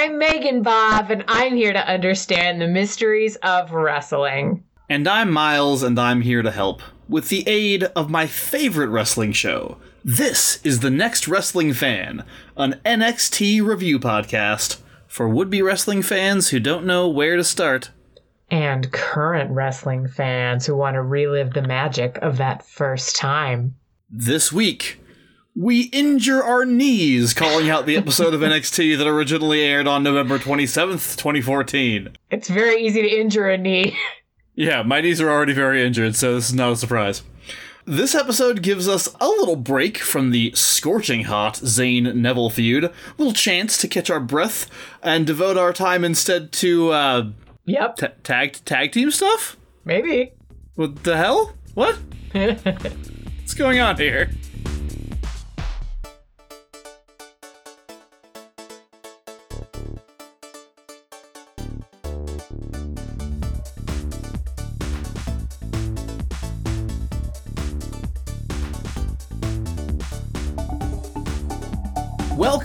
I'm Megan Bob, and I'm here to understand the mysteries of wrestling. And I'm Miles, and I'm here to help with the aid of my favorite wrestling show. This is The Next Wrestling Fan, an NXT review podcast for would be wrestling fans who don't know where to start. And current wrestling fans who want to relive the magic of that first time. This week, we injure our knees calling out the episode of NXT that originally aired on November 27th, 2014. It's very easy to injure a knee. Yeah, my knees are already very injured, so this is not a surprise. This episode gives us a little break from the scorching hot Zayn Neville feud, a little chance to catch our breath and devote our time instead to uh, Yep, t- tag tag team stuff. maybe. What the hell? What? What's going on here?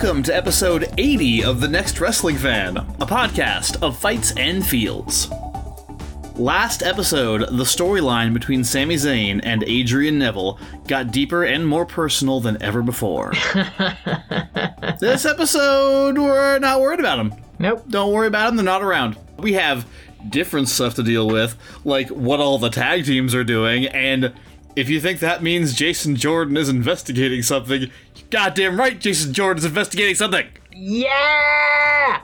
Welcome to episode 80 of The Next Wrestling Fan, a podcast of fights and fields. Last episode, the storyline between Sami Zayn and Adrian Neville got deeper and more personal than ever before. this episode, we're not worried about them. Nope. Don't worry about them, they're not around. We have different stuff to deal with, like what all the tag teams are doing, and if you think that means Jason Jordan is investigating something, goddamn right Jason Jordan is investigating something. Yeah!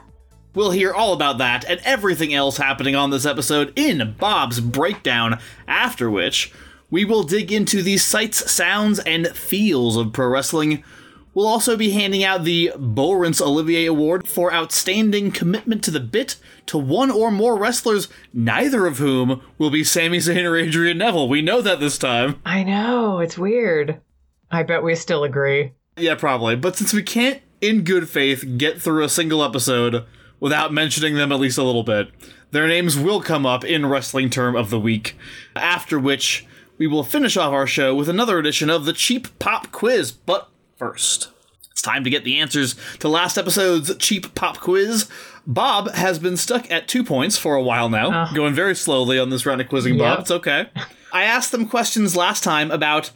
We'll hear all about that and everything else happening on this episode in Bob's Breakdown, after which we will dig into the sights, sounds, and feels of pro wrestling. We'll also be handing out the Laurence Olivier Award for outstanding commitment to the bit to one or more wrestlers, neither of whom will be Sami Zayn or Adrian Neville. We know that this time. I know, it's weird. I bet we still agree. Yeah, probably. But since we can't, in good faith, get through a single episode without mentioning them at least a little bit, their names will come up in Wrestling Term of the Week. After which, we will finish off our show with another edition of the Cheap Pop Quiz. But first, it's time to get the answers to last episode's Cheap Pop Quiz. Bob has been stuck at two points for a while now, Oh. going very slowly on this round of quizzing, Bob. It's okay. I asked them questions last time about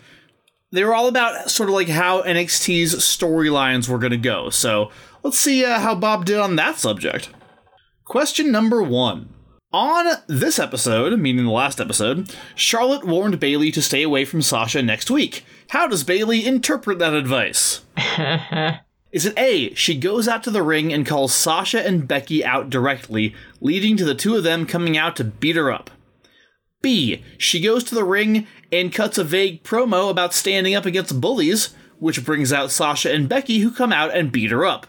they were all about sort of like how NXT's storylines were going to go. So let's see uh, how Bob did on that subject. Question number one. On this episode, meaning the last episode, Charlotte warned Bayley to stay away from Sasha next week. How does Bayley interpret that advice? Is it A, she goes out to the ring and calls Sasha and Becky out directly, leading to the two of them coming out to beat her up? B, she goes to the ring and cuts a vague promo about standing up against bullies, which brings out Sasha and Becky who come out and beat her up.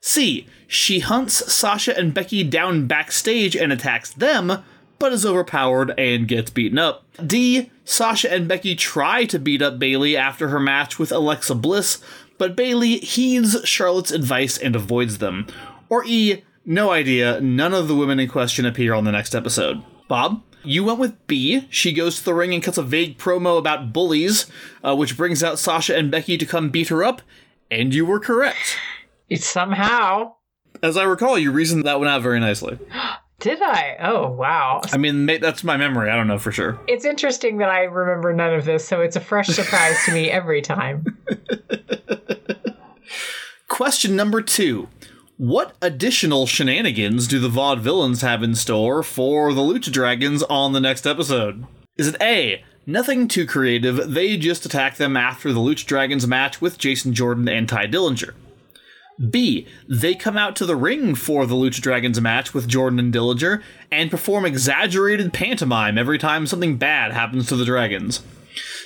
C, she hunts Sasha and Becky down backstage and attacks them, but is overpowered and gets beaten up. D, Sasha and Becky try to beat up Bayley after her match with Alexa Bliss, but Bayley heeds Charlotte's advice and avoids them. Or E, no idea, none of the women in question appear on the next episode. Bob? You went with B. She goes to the ring and cuts a vague promo about bullies, uh, which brings out Sasha and Becky to come beat her up, and you were correct. Somehow. As I recall, you reasoned that one out very nicely. Did I? Oh, wow. I mean, that's my memory. I don't know for sure. It's interesting that I remember none of this, so it's a fresh surprise to me every time. Question number two. What additional shenanigans do the vaudevillains have in store for the Lucha Dragons on the next episode? Is it A, nothing too creative, they just attack them after the Lucha Dragons match with Jason Jordan and Tye Dillinger? B, they come out to the ring for the Lucha Dragons match with Jordan and Dillinger and perform exaggerated pantomime every time something bad happens to the Dragons?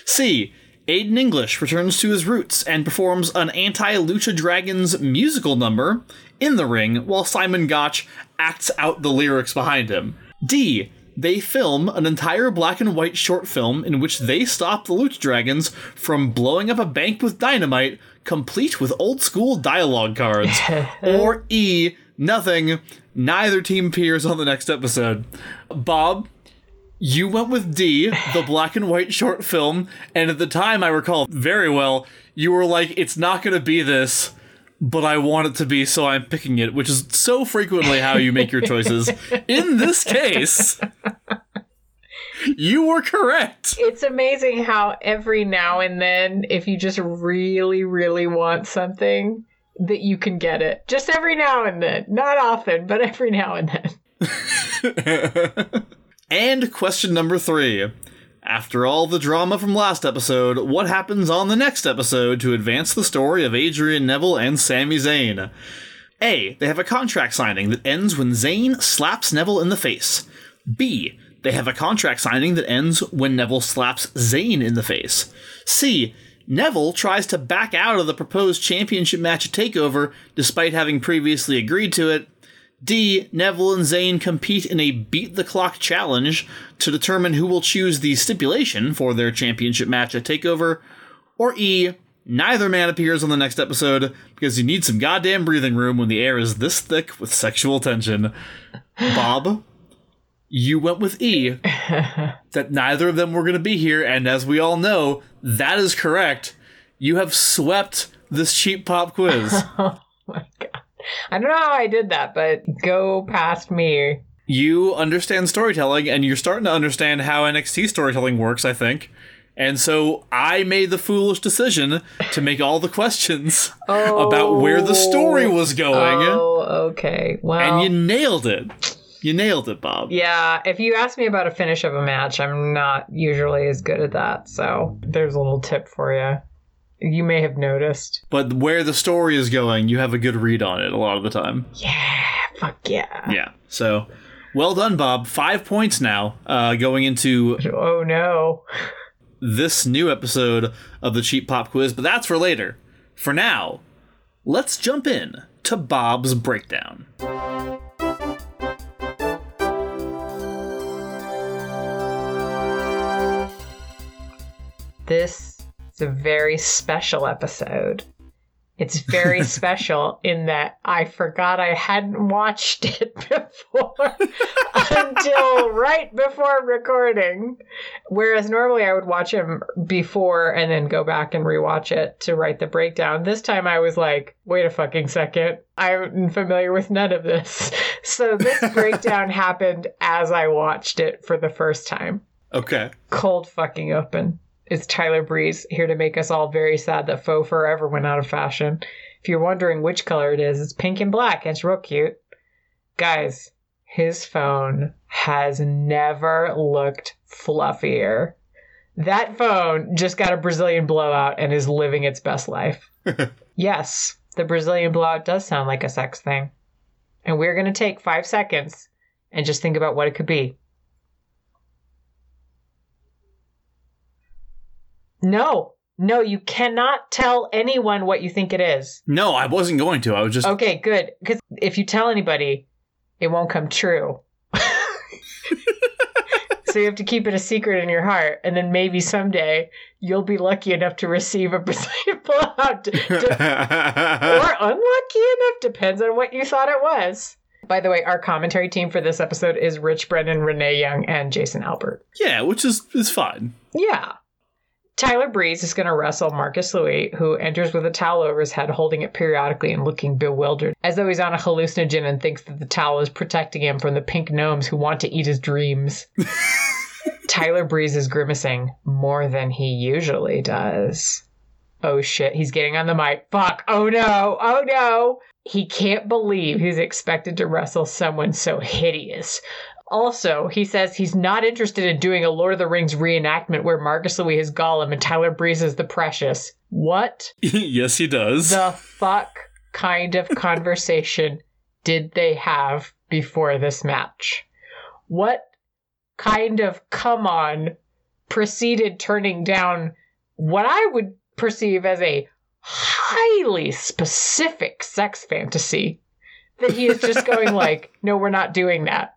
C. Aiden English returns to his roots and performs an anti Lucha Dragons musical number in the ring while Simon Gotch acts out the lyrics behind him. D. They film an entire black and white short film in which they stop the Lucha Dragons from blowing up a bank with dynamite, complete with old school dialogue cards. or E. Nothing. Neither team appears on the next episode. Bob, you went with D, the black and white short film, and at the time I recall very well, you were like, it's not gonna be this, but I want it to be, so I'm picking it, which is so frequently how you make your choices. In this case, you were correct. It's amazing how every now and then, if you just really, really want something, that you can get it. Just every now and then. Not often, but every now and then. and question number three. After all the drama from last episode, what happens on the next episode to advance the story of Adrian Neville and Sami Zayn? A. They have a contract signing that ends when Zayn slaps Neville in the face. B. They have a contract signing that ends when Neville slaps Zayn in the face. C. Neville tries to back out of the proposed championship match at TakeOver despite having previously agreed to it. D. Neville and Zayn compete in a beat the clock challenge to determine who will choose the stipulation for their championship match at TakeOver. Or E. Neither man appears on the next episode because you need some goddamn breathing room when the air is this thick with sexual tension. Bob, you went with E. that neither of them were going to be here, and as we all know, that is correct. You have swept this cheap pop quiz. oh my god. I don't know how I did that, but go past me. You understand storytelling, and you're starting to understand how NXT storytelling works, I think. And so I made the foolish decision to make all the questions Oh. about where the story was going. Oh, okay. Well, And you nailed it. You nailed it, Bob. yeah, if you ask me about a finish of a match, I'm not usually as good at that. So there's a little tip for you. You may have noticed. But where the story is going, you have a good read on it a lot of the time. Yeah, fuck yeah. Yeah. So, well done, Bob. Five points now uh, going into Oh no. this new episode of the Cheap Pop Quiz, but that's for later. For now, let's jump in to Bob's breakdown. This is a very special episode. It's very special in that I forgot I hadn't watched it before until right before recording. Whereas normally I would watch him before and then go back and rewatch it to write the breakdown. This time I was like, wait a fucking second. I'm familiar with none of this. So this breakdown happened as I watched it for the first time Okay. cold fucking open. It's Tyler Breeze here to make us all very sad that faux forever went out of fashion. If you're wondering which color it is, it's pink and black. and It's real cute. Guys, his phone has never looked fluffier. That phone just got a Brazilian blowout and is living its best life. yes, the Brazilian blowout does sound like a sex thing. And we're going to take five seconds and just think about what it could be. No, no, you cannot tell anyone what you think it is. No, I wasn't going to. I was just. Okay, good. Because if you tell anybody, it won't come true. so you have to keep it a secret in your heart, and then maybe someday you'll be lucky enough to receive a Brazilian blowout, or unlucky enough, depends on what you thought it was. By the way, our commentary team for this episode is Rich Brennan, Renee Young, and Jason Albert. yeah, which is is fine. Yeah. Tyler Breeze is going to wrestle Marcus Louis, who enters with a towel over his head, holding it periodically and looking bewildered, as though he's on a hallucinogen and thinks that the towel is protecting him from the pink gnomes who want to eat his dreams. Tyler Breeze is grimacing more than he usually does. Oh shit, he's getting on the mic. Fuck. Oh no. Oh no. He can't believe he's expected to wrestle someone so hideous. Also, he says he's not interested in doing a Lord of the Rings reenactment where Marcus Louis is Gollum and Tyler Breeze is the Precious. What yes, he does. the fuck kind of conversation did they have before this match? What kind of come on preceded turning down what I would perceive as a highly specific sex fantasy that he is just going like, no, we're not doing that.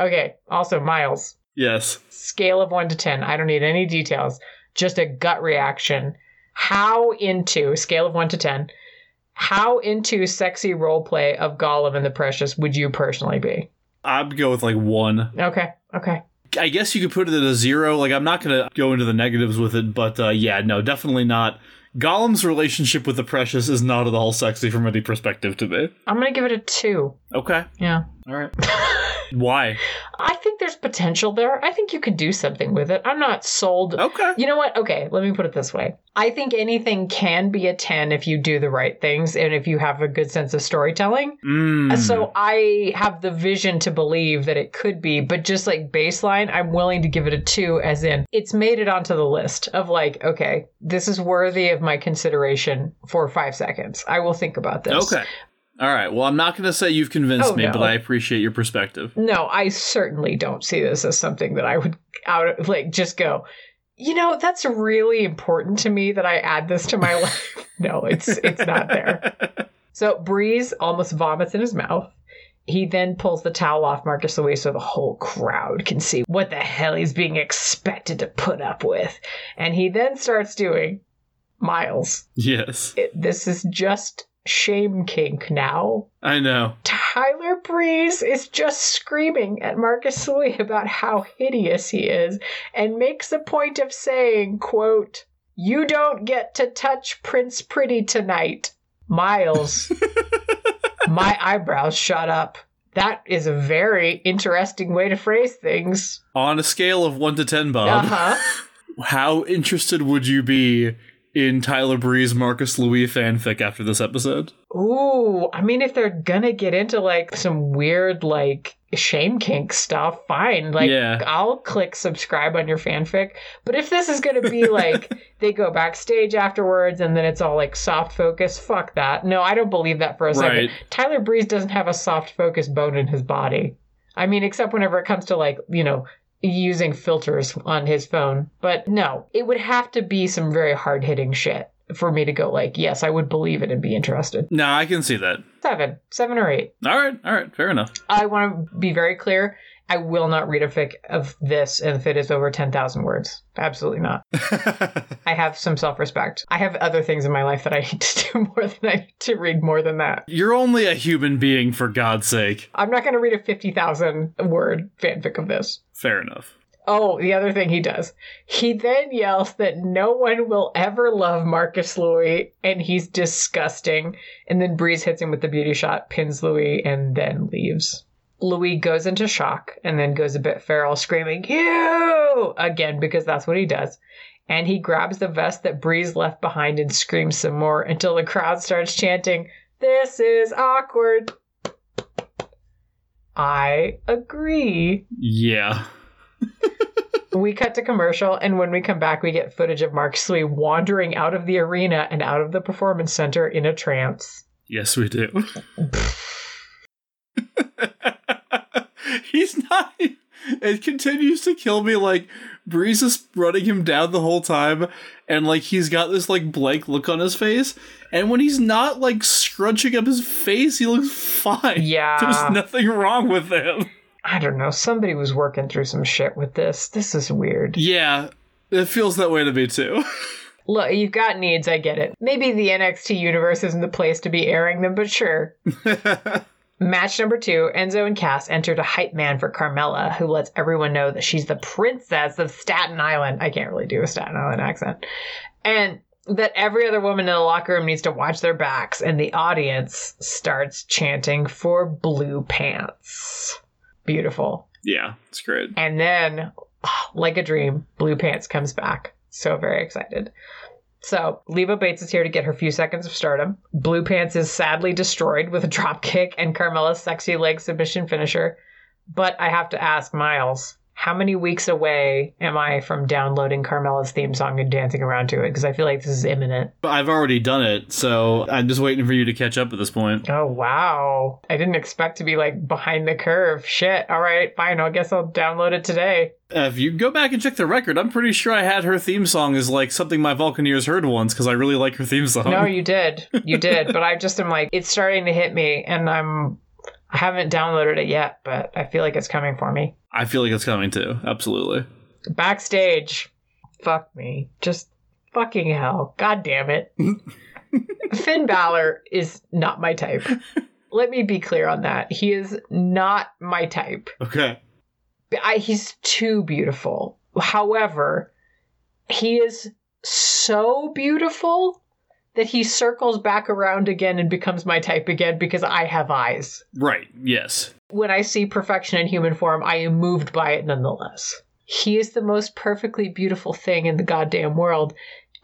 Okay, also Miles, yes. scale of 1 to 10. I don't need any details, just a gut reaction. How into scale of 1 to 10? How into sexy role play of Gollum and the Precious would you personally be? I'd go with like one. Okay, okay. I guess you could put it at a zero. Like I'm not gonna go into the negatives with it, but uh, yeah, no, definitely not Gollum's relationship with the Precious is not at all sexy from any perspective to me. I'm gonna give it a two. Okay. Yeah. All right. Why? I think there's potential there. I think you could do something with it. I'm not sold. Okay. You know what? Okay, let me put it this way. I think anything can be a 10 if you do the right things and if you have a good sense of storytelling. Mm. So I have the vision to believe that it could be, but just like baseline, I'm willing to give it a 2 as in it's made it onto the list of like, okay, this is worthy of my consideration for 5 seconds. I will think about this. Okay. All right. Well, I'm not going to say you've convinced Oh, me, no. but I appreciate your perspective. No, I certainly don't see this as something that I would out like just go. You know, that's really important to me that I add this to my life. No, it's it's not there. So Breeze almost vomits in his mouth. He then pulls the towel off Marcus Louis so the whole crowd can see what the hell he's being expected to put up with. And he then starts doing Miles. Yes. It, this is just shame kink now. I know. Tyler Breeze is just screaming at Marcus Louis about how hideous he is and makes a point of saying, quote, You don't get to touch Prince Pretty tonight. Miles, my eyebrows shot up. That is a very interesting way to phrase things. On a scale of 1 to 10, Bob, Uh-huh. how interested would you be in Tyler Breeze Marcus Louis fanfic after this episode? Ooh, I mean, if they're gonna get into like some weird, like, shame kink stuff, fine. Like, Yeah. I'll click subscribe on your fanfic. But if this is gonna be like they go backstage afterwards and then it's all like soft focus, fuck that. No, I don't believe that for a second. Right. Tyler Breeze doesn't have a soft focus bone in his body. I mean, except whenever it comes to like, you know, using filters on his phone. But no, it would have to be some very hard hitting shit for me to go like, yes, I would believe it and be interested. No, I can see that. Seven, seven or eight. All right. All right. Fair enough. I want to be very clear. I will not read a fic of this if it is over 10,000 words. Absolutely not. I have some self respect. I have other things in my life that I need to do more than I need to read more than that. You're only a human being, for God's sake. I'm not going to read a 50,000 word fanfic of this. Fair enough. Oh, the other thing he does. He then yells that no one will ever love Marcus Louis and he's disgusting. And then Breeze hits him with the beauty shot, pins Louis, and then leaves. Louis goes into shock and then goes a bit feral, screaming, You! Again, because that's what he does. And he grabs the vest that Breeze left behind and screams some more until the crowd starts chanting, This is awkward. I agree. Yeah. We cut to commercial, and when we come back, we get footage of Marcus Louis wandering out of the arena and out of the performance center in a trance. Yes, we do. He's not. It continues to kill me. Like Breeze is running him down the whole time, and like he's got this like blank look on his face. And when he's not like scrunching up his face, he looks fine. Yeah. there's nothing wrong with him. I don't know. Somebody was working through some shit with this. This is weird. Yeah, it feels that way to me too. Look, you've got needs. I get it. Maybe the NXT universe isn't the place to be airing them, but sure. Match number two Enzo and Cass enter to hype man for Carmella, who lets everyone know that she's the princess of Staten Island. I can't really do a Staten Island accent. And that every other woman in the locker room needs to watch their backs, and the audience starts chanting for blue pants. Beautiful. yeah, it's great. And then, like a dream, Blue Pants comes back. So very excited. So, Leva Bates is here to get her few seconds of stardom. Blue Pants is sadly destroyed with a drop kick and Carmella's sexy leg submission finisher. But I have to ask Miles, how many weeks away am I from downloading Carmella's theme song and dancing around to it? Because I feel like this is imminent. But I've already done it, so I'm just waiting for you to catch up at this point. Oh, wow. I didn't expect to be like behind the curve. Shit. All right, fine. I guess I'll download it today. If you go back and check the record, I'm pretty sure I had her theme song as like something my Vulcaneers heard once because I really like her theme song. No, you did. You did. but I just am like, it's starting to hit me, and I'm, I haven't downloaded it yet, but I feel like it's coming for me. I feel like it's coming too. Absolutely. Backstage, fuck me, just fucking hell, god damn it. Finn Balor is not my type. Let me be clear on that. He is not my type. Okay. I, he's too beautiful. However, he is so beautiful that he circles back around again and becomes my type again because I have eyes. Right, yes. When I see perfection in human form, I am moved by it nonetheless. He is the most perfectly beautiful thing in the goddamn world.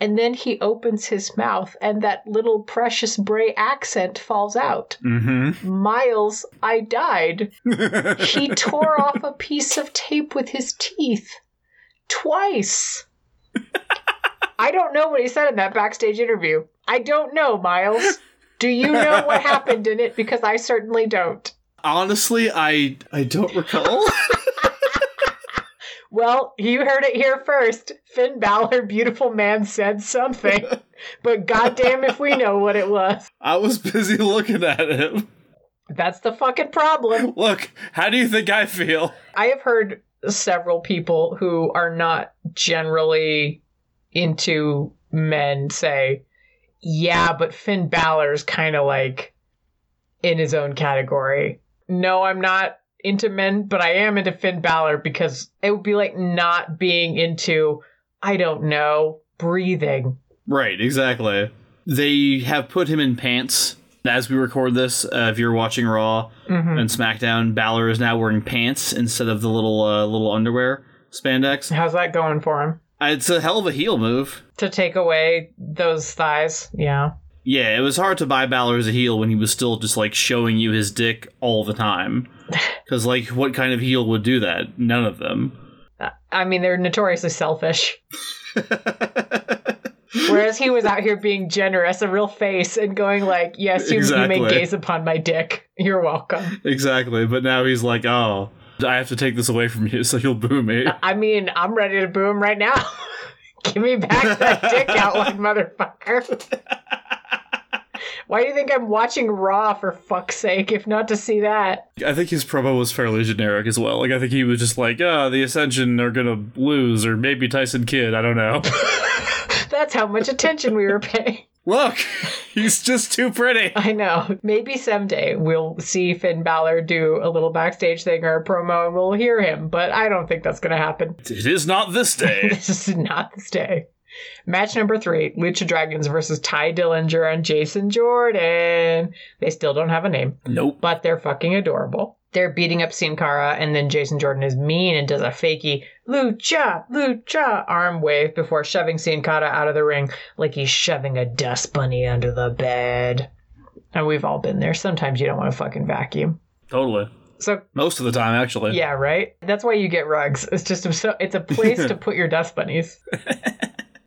And then he opens his mouth, and that little precious Bray accent falls out. Mm Miles, I died. He tore off a piece of tape with his teeth. Twice. I don't know what he said in that backstage interview. I don't know, Miles. Do you know what happened in it? Because I certainly don't. Honestly, I I don't recall. Well, you heard it here first. Finn Balor, beautiful man, said something. But goddamn if we know what it was. I was busy looking at him. That's the fucking problem. Look, how do you think I feel? I have heard several people who are not generally into men say, yeah, but Finn Balor's kind of like in his own category. No, I'm not into men, but I am into Finn Balor because it would be like not being into, I don't know, breathing. Right, exactly. They have put him in pants as we record this. Uh, if you're watching Raw Mhm. and SmackDown, Balor is now wearing pants instead of the little uh, little underwear spandex. How's that going for him? Uh, It's a hell of a heel move. To take away those thighs, yeah. Yeah, it was hard to buy Balor as a heel when he was still just like showing you his dick all the time. Because like, what kind of heel would do that? None of them. I mean, they're notoriously selfish. Whereas he was out here being generous, a real face, and going like, "Yes, you, you may gaze upon my dick. You're welcome." exactly, but now he's like, oh, I have to take this away from you, so you'll boo me. I mean, I'm ready to boo him right now. Give me back that dick outline, motherfucker. Why do you think I'm watching Raw for fuck's sake, if not to see that? I think his promo was fairly generic as well. Like, I think he was just like, ah, the Ascension are gonna lose, or maybe Tyson Kidd. I don't know. That's how much attention we were paying. Look, he's just too pretty. I know. Maybe someday we'll see Finn Balor do a little backstage thing or a promo and we'll hear him, but I don't think that's going to happen. It is not this day. This is not this day. Match number three Lucha Dragons versus Tye Dillinger and Jason Jordan. They still don't have a name, nope. but they're fucking adorable. They're beating up Sin Cara, and then Jason Jordan is mean and does a fakey Lucha, Lucha arm wave before shoving Sin Cara out of the ring like he's shoving a dust bunny under the bed. And we've all been there. Sometimes you don't want to fucking vacuum. Totally. So Most of the time, actually. yeah, right. That's why you get rugs. It's just a, so it's a place to put your dust bunnies.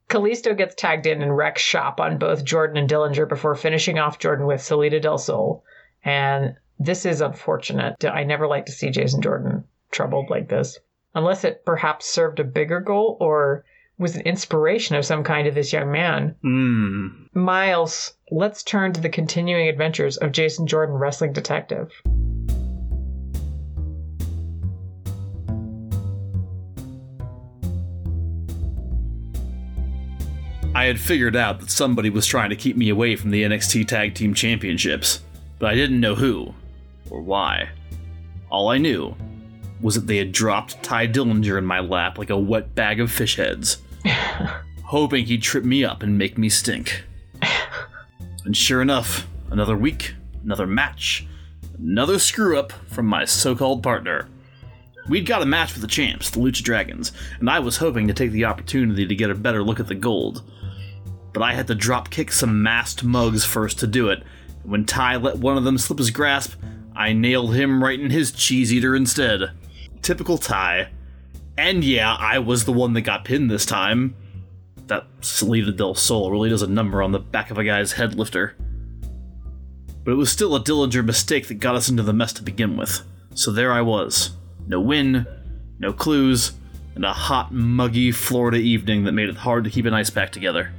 Kalisto gets tagged in and wrecks shop on both Jordan and Dillinger before finishing off Jordan with Salida del Sol. And this is unfortunate. I never like to see Jason Jordan troubled like this, unless it perhaps served a bigger goal or was an inspiration of some kind to this young man. Hmm. Miles, let's turn to the continuing adventures of Jason Jordan, wrestling detective. I had figured out that somebody was trying to keep me away from the NXT Tag Team Championships, but I didn't know who or why. All I knew was that they had dropped Tye Dillinger in my lap like a wet bag of fish heads, hoping he'd trip me up and make me stink. And sure enough, another week, another match, another screw up from my so called partner. We'd got a match with the champs, the Lucha Dragons, and I was hoping to take the opportunity to get a better look at the gold. But I had to drop kick some masked mugs first to do it, and when Tye let one of them slip his grasp, I nailed him right in his cheese eater instead. Typical Tye. And yeah, I was the one that got pinned this time. That Salida del Sol really does a number on the back of a guy's head lifter. But it was still a Dillinger mistake that got us into the mess to begin with. So there I was. No win, no clues, and a hot, muggy Florida evening that made it hard to keep an ice pack together.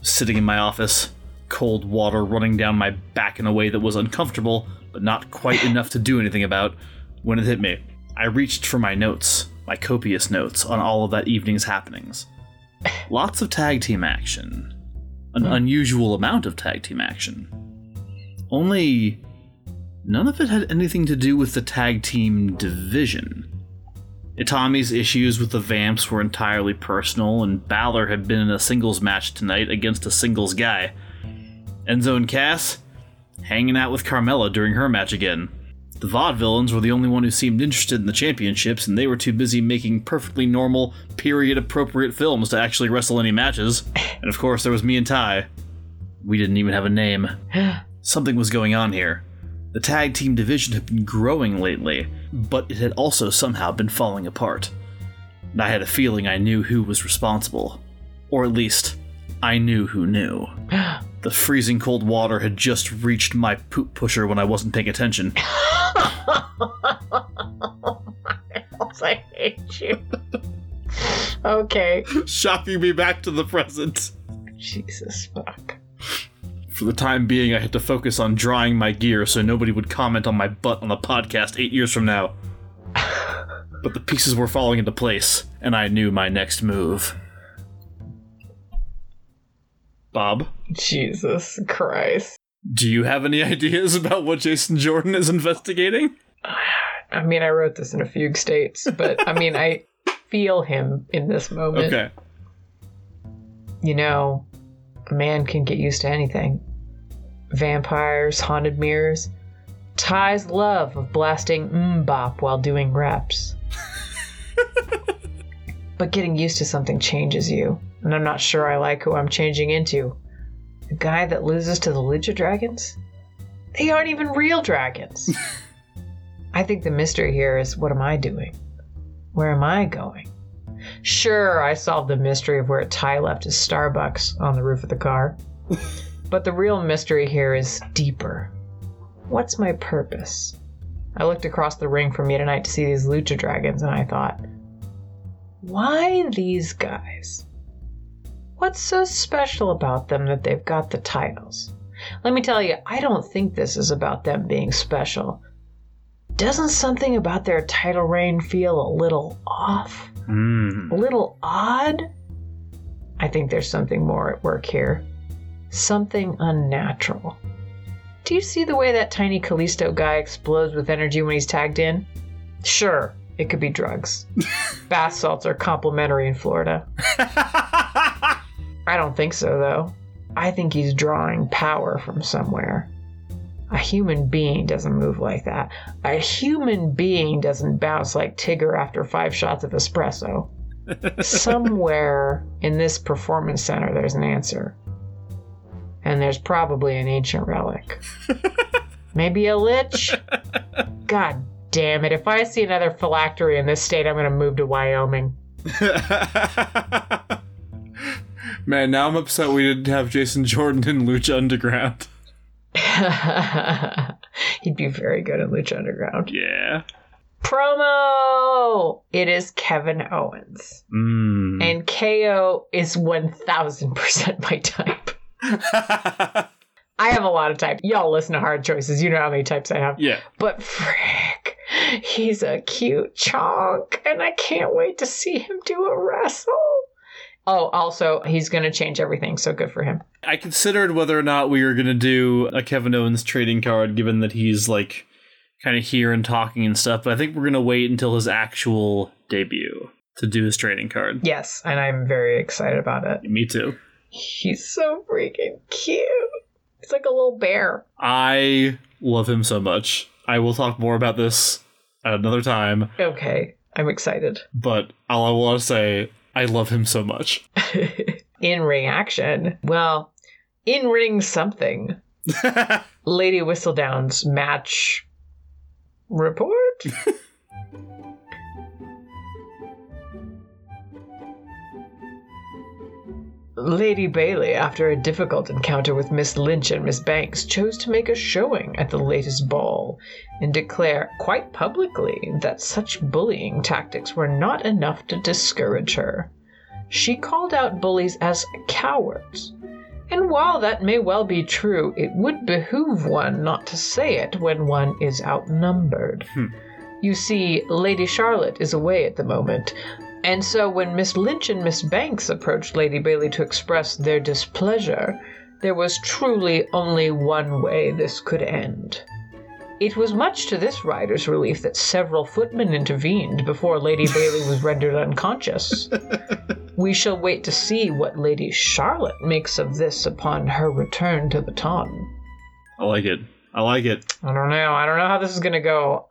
Sitting in my office, cold water running down my back in a way that was uncomfortable, but not quite enough to do anything about, when it hit me. I reached for my notes, my copious notes on all of that evening's happenings. Lots of tag team action. An hmm. unusual amount of tag team action. Only none of it had anything to do with the tag team division. Itami's issues with the Vamps were entirely personal, and Balor had been in a singles match tonight against a singles guy. Enzo and Cass hanging out with Carmella during her match again. The Vaudevillains were the only one who seemed interested in the championships, and they were too busy making perfectly normal, period appropriate films to actually wrestle any matches. And of course, there was me and Tye. We didn't even have a name. Something was going on here. The tag team division had been growing lately, but it had also somehow been falling apart. And I had a feeling I knew who was responsible. Or at least, I knew who knew. The freezing cold water had just reached my poop pusher when I wasn't paying attention. I hate you. okay. Shocking me back to the present. Jesus fuck. For the time being, I had to focus on drying my gear so nobody would comment on my butt on the podcast eight years from now. but the pieces were falling into place, and I knew my next move. Bob, Jesus Christ. do you have any ideas about what Jason Jordan is investigating? I mean, I wrote this in a fugue states, but I mean, I feel him in this moment. Okay. You know, a man can get used to anything vampires, haunted mirrors, Tye's love of blasting MMMBop while doing reps. but getting used to something changes you, and I'm not sure I like who I'm changing into. A guy that loses to the Lucha Dragons? They aren't even real dragons. I think the mystery here is what am I doing? Where am I going? Sure, I solved the mystery of where Tye left his Starbucks on the roof of the car. but the real mystery here is deeper. What's my purpose? I looked across the ring from me tonight to see these lucha dragons and I thought, why these guys? What's so special about them that they've got the titles? Let me tell you, I don't think this is about them being special. Doesn't something about their title reign feel a little off? Hmm. a little odd. I think there's something more at work here. Something unnatural. Do you see the way that tiny Kalisto guy explodes with energy when he's tagged in? Sure, it could be drugs. Bath salts are complimentary in Florida. I don't think so, though. I think he's drawing power from somewhere. A human being doesn't move like that. A human being doesn't bounce like Tigger after five shots of espresso. Somewhere in this performance center, there's an answer. And there's probably an ancient relic. Maybe a lich? God damn it. If I see another phylactery in this state, I'm going to move to Wyoming. Man, now I'm upset we didn't have Jason Jordan in Lucha Underground. He'd be very good in Lucha Underground. Yeah. Promo! It is Kevin Owens. Mm. And KO is 1000% my type. I have a lot of types. Y'all listen to Hard Choices. You know how many types I have. yeah. But frick, he's a cute chonk, and I can't wait to see him do a wrestle. Oh, also, he's going to change everything, so good for him. I considered whether or not we were going to do a Kevin Owens trading card, given that he's like kind of here and talking and stuff, but I think we're going to wait until his actual debut to do his trading card. Yes, and I'm very excited about it. Me too. He's so freaking cute. He's like a little bear. I love him so much. I will talk more about this at another time, Okay, I'm excited. but all I want to say, I love him so much. in ring action. Well, in ring something. Lady Whistledown's match report? Lady Bayley, after a difficult encounter with Miss Lynch and Miss Banks, chose to make a showing at the latest ball and declare quite publicly that such bullying tactics were not enough to discourage her. She called out bullies as cowards. And while that may well be true, it would behoove one not to say it when one is outnumbered. Hmm. You see, Lady Charlotte is away at the moment, and so when Miss Lynch and Miss Banks approached Lady Bayley to express their displeasure, there was truly only one way this could end. It was much to this rider's relief that several footmen intervened before Lady Bayley was rendered unconscious. we shall wait to see what Lady Charlotte makes of this upon her return to the ton. I like it. I like it. I don't know. I don't know how this is going to go.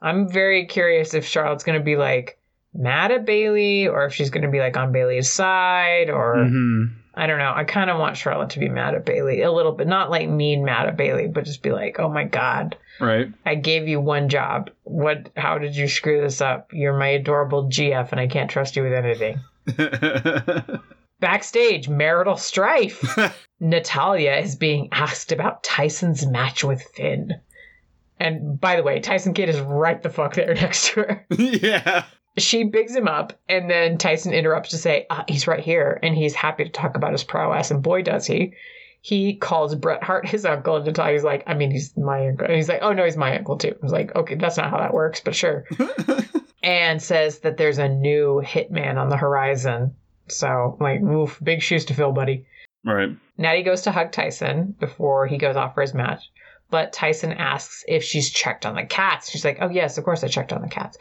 I'm very curious if Charlotte's going to be like mad at Bayley or if she's going to be like on Bayley's side or hmm I don't know. I kind of want Charlotte to be mad at Bayley a little bit, not like mean mad at Bayley, but just be like, "Oh my god, Right. I gave you one job. What how did you screw this up? You're my adorable GF and I can't trust you with anything." Backstage, marital strife. Natalya is being asked about Tyson's match with Finn. And by the way, Tyson Kidd is right the fuck there next to her. yeah. She bigs him up, and then Tyson interrupts to say, uh, he's right here, and he's happy to talk about his prowess, and boy, does he. He calls Bret Hart his uncle, and Natalya's like, I mean, he's my uncle. And he's like, oh no, he's my uncle too. I was like, okay, that's not how that works, but sure. and says that there's a new hitman on the horizon. So, like, oof, big shoes to fill, buddy. Right. Natty goes to hug Tyson before he goes off for his match. But Tyson asks if she's checked on the cats. She's like, Oh, yes, of course I checked on the cats.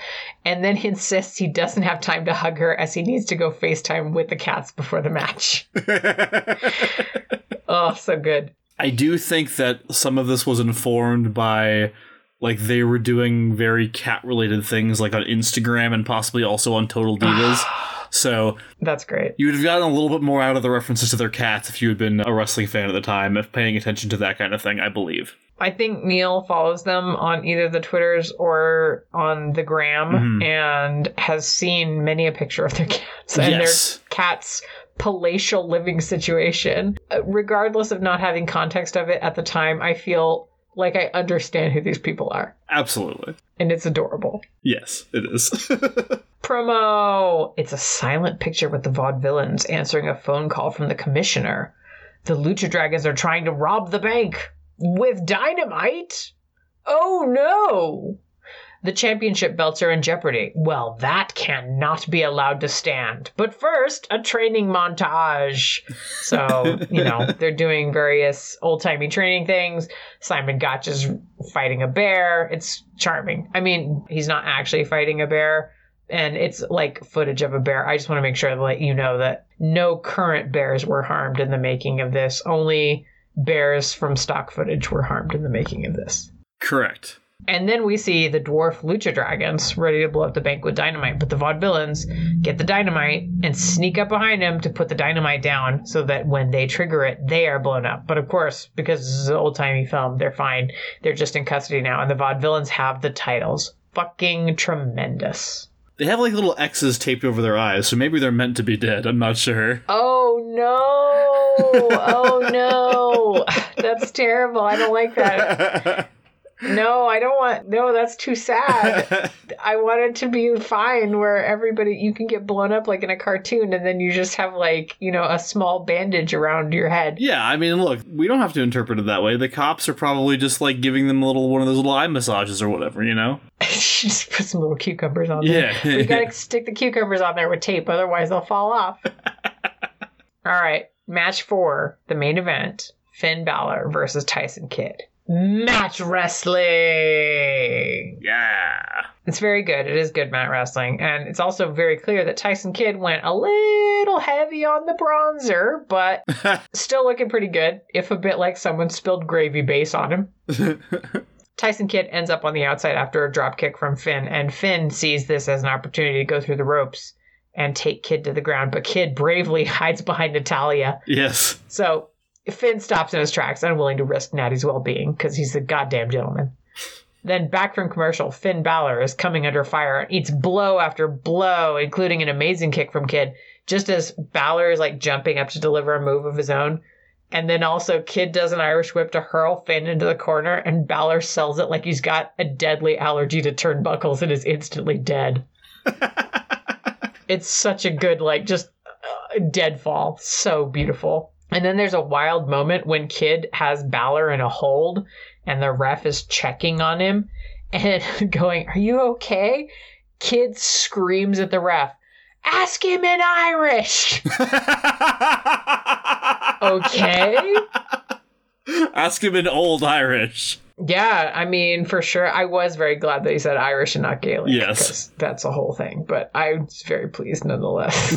And then he insists he doesn't have time to hug her as he needs to go FaceTime with the cats before the match. oh, so good. I do think that some of this was informed by like they were doing very cat related things like on Instagram and possibly also on Total Divas. so That's great. you would have gotten a little bit more out of the references to their cats if you had been a wrestling fan at the time, if paying attention to that kind of thing, I believe. I think Neil follows them on either the Twitters or on the gram Mhm. and has seen many a picture of their cats and Yes. their cats' palatial living situation. Uh, Regardless of not having context of it at the time, I feel like I understand who these people are. Absolutely. And it's adorable. Yes, it is. Promo! It's a silent picture with the vaudevillains answering a phone call from the commissioner. The Lucha Dragons are trying to rob the bank with dynamite? Oh no! The championship belts are in jeopardy. Well, that cannot be allowed to stand. But first, a training montage. So, you know, they're doing various old timey training things. Simon Gotch is fighting a bear. It's charming. I mean, he's not actually fighting a bear and it's like footage of a bear. I just want to make sure to let you know that no current bears were harmed in the making of this. Only bears from stock footage were harmed in the making of this. Correct. And then we see the dwarf lucha dragons ready to blow up the bank with dynamite, but the vaudevillains get the dynamite and sneak up behind them to put the dynamite down so that when they trigger it, they are blown up. But of course, because this is an old timey film, they're fine. They're just in custody now, and the vaudevillains have the titles. Fucking tremendous. They have like little X's taped over their eyes, so maybe they're meant to be dead. I'm not sure. Oh no! Oh no! That's terrible. I don't like that. No, I don't want. No, that's too sad. I want it to be fine where everybody you can get blown up like in a cartoon and then you just have like, you know, a small bandage around your head. yeah, I mean, look, we don't have to interpret it that way. The cops are probably just like giving them a little one of those little eye massages or whatever, you know? just put some little cucumbers on there. Yeah. We gotta stick the cucumbers on there with tape, otherwise they'll fall off. All right, match four, the main event: Finn Balor versus Tyson Kidd. Match wrestling. yeah. It's very good. It is good mat wrestling, and it's also very clear that Tyson Kidd went a little heavy on the bronzer, but still looking pretty good. If a bit like someone spilled gravy base on him. Tyson Kidd ends up on the outside after a drop kick from Finn, and Finn sees this as an opportunity to go through the ropes and take Kidd to the ground, but Kidd bravely hides behind Natalya. yes. So Finn stops in his tracks, unwilling to risk Natty's well being because he's a goddamn gentleman. Then back from commercial, Finn Balor is coming under fire and eats blow after blow, including an amazing kick from Kidd, just as Balor is like jumping up to deliver a move of his own. And then also Kidd does an Irish whip to hurl Finn into the corner, and Balor sells it like he's got a deadly allergy to turnbuckles and is instantly dead. it's such a good, like, just uh, dead fall. So beautiful. And then there's a wild moment when Kidd has Balor in a hold and the ref is checking on him and going, Are you okay? Kidd screams at the ref, Ask him in Irish. Okay. Ask him in old Irish. Yeah, I mean, for sure. I was very glad that he said Irish and not Gaelic. Yes. That's a whole thing. But I was very pleased nonetheless.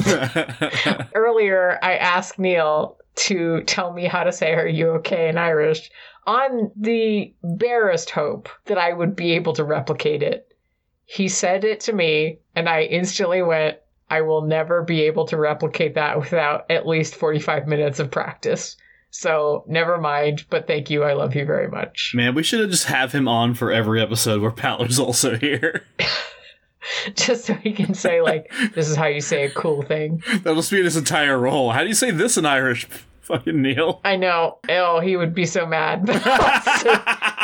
Earlier, I asked Neil to tell me how to say Are you okay in Irish on the barest hope that I would be able to replicate it. He said it to me, and I instantly went, I will never be able to replicate that without at least 45 minutes of practice. So never mind, but thank you. I love you very much. Man, we should have just have him on for every episode where Balor's also here. Just so he can say, like, this is how you say a cool thing. That'll be his entire role. How do you say this in Irish? Fucking Neil. I know. Oh, he would be so mad.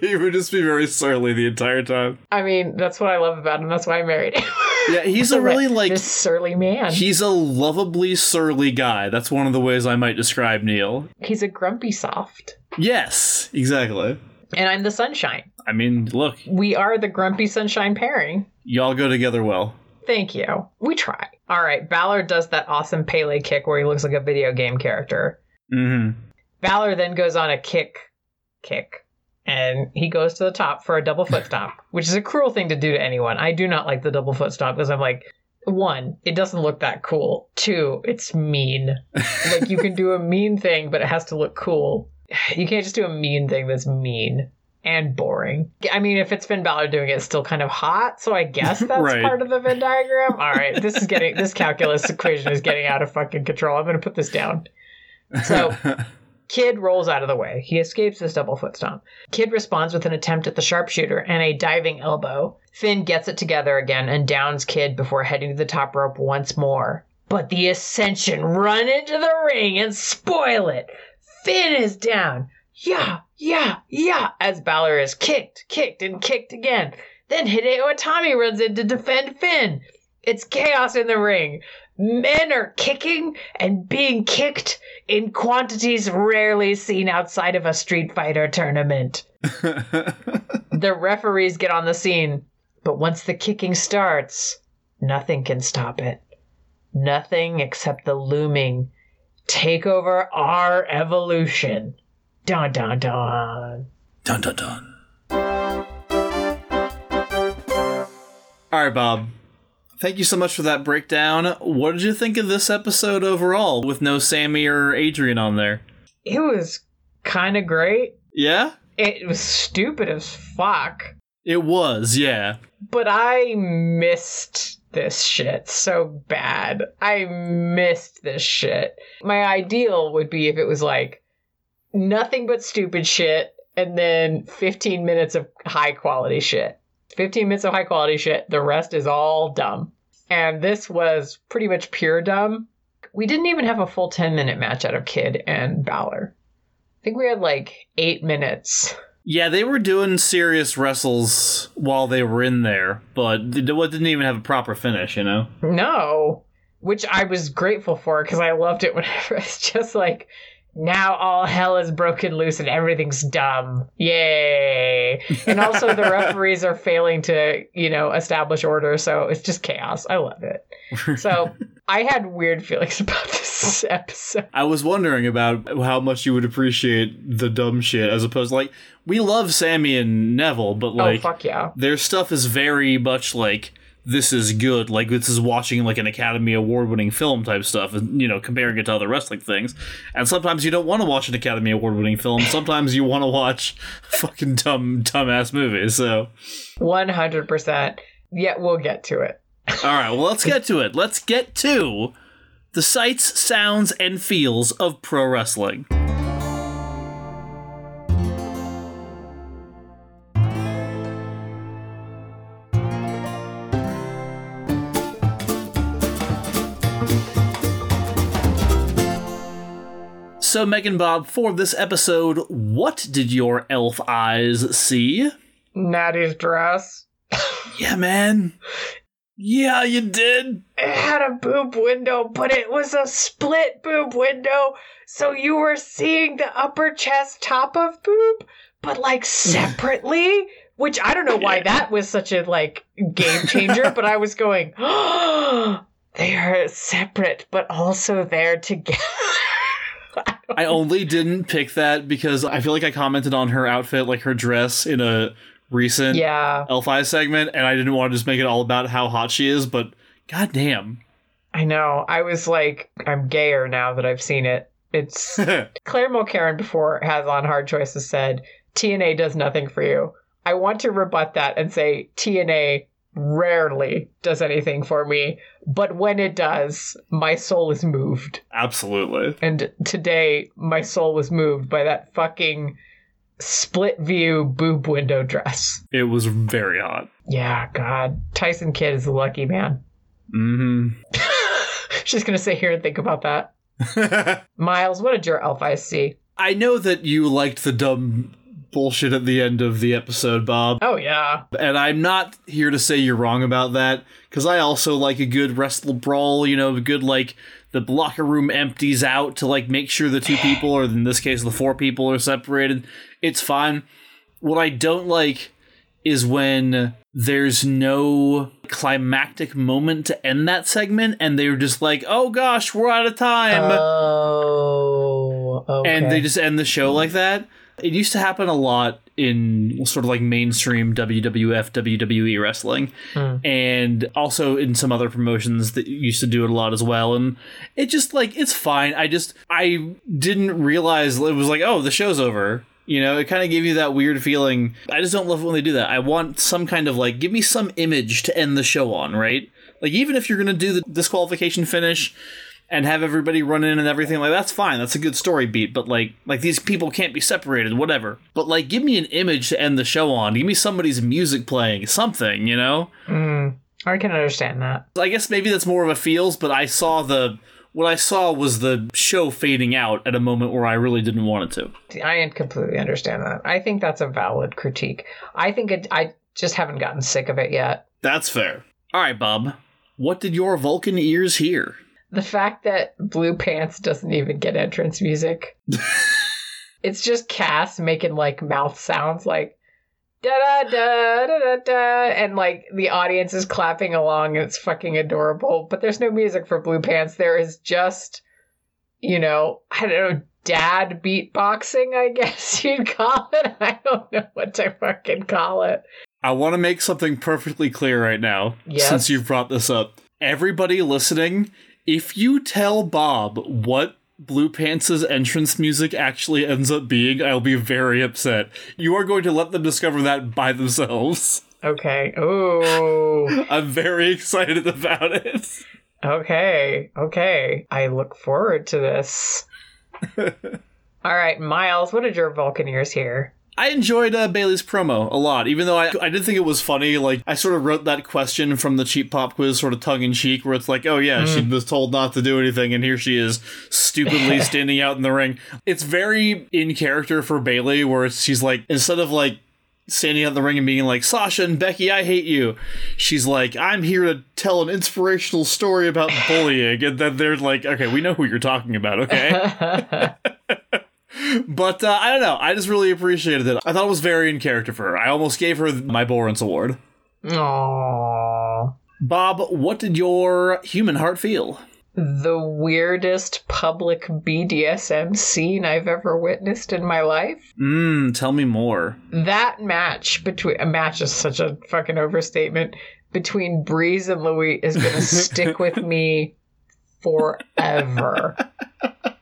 He would just be very surly the entire time. I mean, that's what I love about him. That's why I married him. Yeah, he's a really like this surly man. he's a lovably surly guy. That's one of the ways I might describe Neil. He's a grumpy soft. Yes, exactly. And I'm the sunshine. I mean, look, We are the grumpy sunshine pairing. y'all go together well. Thank you. We try. All right. Balor does that awesome Pele kick where he looks like a video game character. Mm-hmm. Balor then goes on a kick, kick, and he goes to the top for a double foot stomp, which is a cruel thing to do to anyone. I do not like the double foot stomp because I'm like, one, it doesn't look that cool. Two, it's mean. like you can do a mean thing, but it has to look cool. You can't just do a mean thing that's mean and boring. I mean, if it's Finn Balor doing it, it's still kind of hot, so I guess that's Right. part of the Venn diagram. All right, this is getting this calculus equation is getting out of fucking control. I'm going to put this down. So Kidd rolls out of the way. He escapes this double foot stomp. Kidd responds with an attempt at the sharpshooter and a diving elbow. Finn gets it together again and downs Kidd before heading to the top rope once more. But the Ascension run into the ring and spoil it. Finn is down. Yeah, yeah, yeah. As Balor is kicked, kicked, and kicked again. Then Hideo Itami runs in to defend Finn. It's chaos in the ring. Men are kicking and being kicked in quantities rarely seen outside of a Street Fighter tournament. The referees get on the scene, but once the kicking starts, nothing can stop it. Nothing except the looming take over our evolution. Dun dun dun. dun dun dun. All right, Bob. Thank you so much for that breakdown. What did you think of this episode overall with no Sami or Adrian on there? It was kind of great. Yeah? It was stupid as fuck. It was, yeah. But I missed this shit so bad. I missed this shit. My ideal would be if it was like nothing but stupid shit and then 15 minutes of high quality shit. 15 minutes of high quality shit. The rest is all dumb. And this was pretty much pure dumb. We didn't even have a full 10 minute match out of Kidd and Balor. I think we had like eight minutes. Yeah, they were doing serious wrestles while they were in there, but it didn't even have a proper finish, you know? No, which I was grateful for because I loved it whenever it's just like, now all hell is broken loose and everything's dumb. Yay. And also the referees are failing to, you know, establish order. So it's just chaos. I love it. So I had weird feelings about this episode. I was wondering about how much you would appreciate the dumb shit as opposed to like we love Sami and Neville, but oh, like oh, fuck yeah. their stuff is very much like this is good. Like this is watching like an Academy Award winning film type stuff, and you know, comparing it to other wrestling things. And sometimes you don't want to watch an Academy Award winning film. Sometimes you want to watch fucking dumb dumb ass movies. So 100%. Yet we'll get to it. all right, well let's get to it. Let's get to the sights, sounds, and feels of pro wrestling. So, Megan Bob, for this episode, what did your elf eyes see? Natty's dress. Yeah, man. Yeah, you did. it had a boob window, but it was a split boob window. So you were seeing the upper chest top of boob, but like separately. Which I don't know why that was such a like game changer, but I was going, oh, they are separate, but also there together. I only didn't pick that because I feel like I commented on her outfit, like her dress, in a recent yeah, elf eyes segment, and I didn't want to just make it all about how hot she is, but goddamn. I know. I was like, I'm gayer now that I've seen it. It's Claire Mulcairn before has on Hard Choices said TNA does nothing for you. I want to rebut that and say TNA rarely does anything for me, but when it does, my soul is moved. Absolutely. And today, my soul was moved by that fucking split view boob window dress. It was very hot. Yeah, God. Tyson Kidd is a lucky man. Mm hmm. She's going to sit here and think about that. Miles, what did your elf eyes see? I know that you liked the dumb bullshit at the end of the episode, Bob. Oh, yeah. And I'm not here to say you're wrong about that, because I also like a good wrestle brawl, you know, a good, like, the locker room empties out to, like, make sure the two people, or in this case, the four people, are separated. It's fine. What I don't like is when there's no climactic moment to end that segment, and they're just like, oh gosh, we're out of time. Oh, okay. and they just end the show like that. It used to happen a lot in sort of like mainstream WWF, WWE wrestling, Hmm. and also in some other promotions that used to do it a lot as well. And it just like it's fine. I just I didn't realize it was like oh the show's over. You know, it kind of gave you that weird feeling. I just don't love it when they do that. I want some kind of like give me some image to end the show on, right? Like even if you're gonna do the disqualification finish and have everybody run in and everything like that's fine. That's a good story beat but like like these people can't be separated whatever. But like give me an image to end the show on. Give me somebody's music playing something you know? Mm, I can understand that. i guess maybe that's more of a feels but i saw the what i saw was the show fading out at a moment where i really didn't want it to. I completely understand that. I think that's a valid critique. I think it, I just haven't gotten sick of it yet. that's fair. All right bob. What did your vulcan ears hear The fact that Blue Pants doesn't even get entrance music. it's just Cass making like mouth sounds like da da da da da da and like the audience is clapping along and it's fucking adorable. But there's no music for Blue Pants. There is just, you know, I don't know, dad beatboxing, I guess you'd call it. I don't know what to fucking call it. I want to make something perfectly clear right now, Yes. since you've brought this up. Everybody listening, if you tell Bob what Blue Pants' entrance music actually ends up being, I'll be very upset. You are going to let them discover that by themselves. Okay. Ooh. I'm very excited about it. Okay, okay. I look forward to this. All right, Miles, what did your Vulcan ears hear? I enjoyed uh, Bayley's promo a lot, even though I, I did think it was funny. Like, I sort of wrote that question from the cheap pop quiz, sort of tongue in cheek, where it's like, oh, yeah, she was told not to do anything, and here she is stupidly standing out in the ring. It's very in character for Bailey, where she's like, instead of like standing out in the ring and being like, Sasha and Becky, I hate you, she's like, I'm here to tell an inspirational story about bullying. And then they're like, okay, we know who you're talking about, okay? But uh, I don't know. I just really appreciated it. I thought it was very in character for her. I almost gave her my Borance Award. Aww. Bob, what did your human heart feel? The weirdest public BDSM scene I've ever witnessed in my life. Mmm, tell me more. That match between a match is such a fucking overstatement between Breeze and Louis is gonna stick with me forever.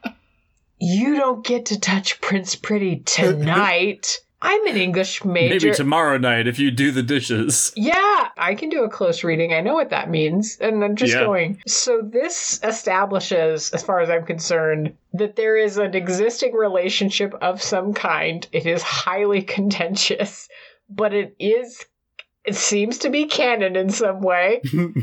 You don't get to touch Prince Pretty tonight. I'm an English major. Maybe tomorrow night if you do the dishes. Yeah, I can do a close reading. I know what that means. And I'm just Yeah. going. So, this establishes, as far as I'm concerned, that there is an existing relationship of some kind. It is highly contentious, but it is. It seems to be canon in some way, and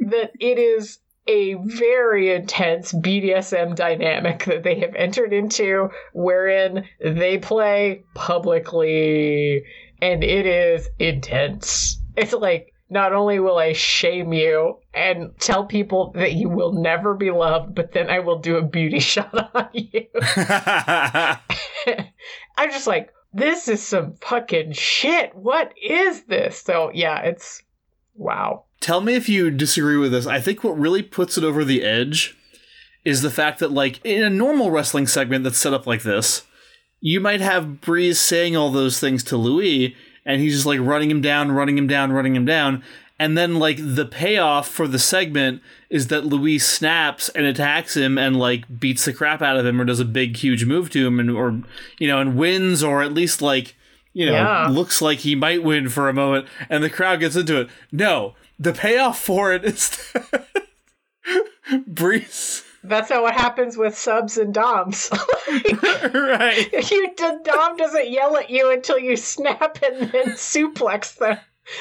that it is a very intense BDSM dynamic that they have entered into, wherein they play publicly, and it is intense. It's like, not only will I shame you and tell people that you will never be loved, but then I will do a beauty shot on you. I'm just like, this is some fucking shit. What is this? So, yeah, it's wow. Tell me if you disagree with this. I think what really puts it over the edge is the fact that like in a normal wrestling segment that's set up like this, you might have Breeze saying all those things to Louis, and he's just like running him down, running him down, running him down. And then like the payoff for the segment is that Louis snaps and attacks him and like beats the crap out of him or does a big huge move to him and or you know and wins or at least like you know Yeah. looks like he might win for a moment and the crowd gets into it. No, the payoff for it is Breeze. That's not what happens with subs and doms. right. you dom doesn't yell at you until you snap and then suplex them.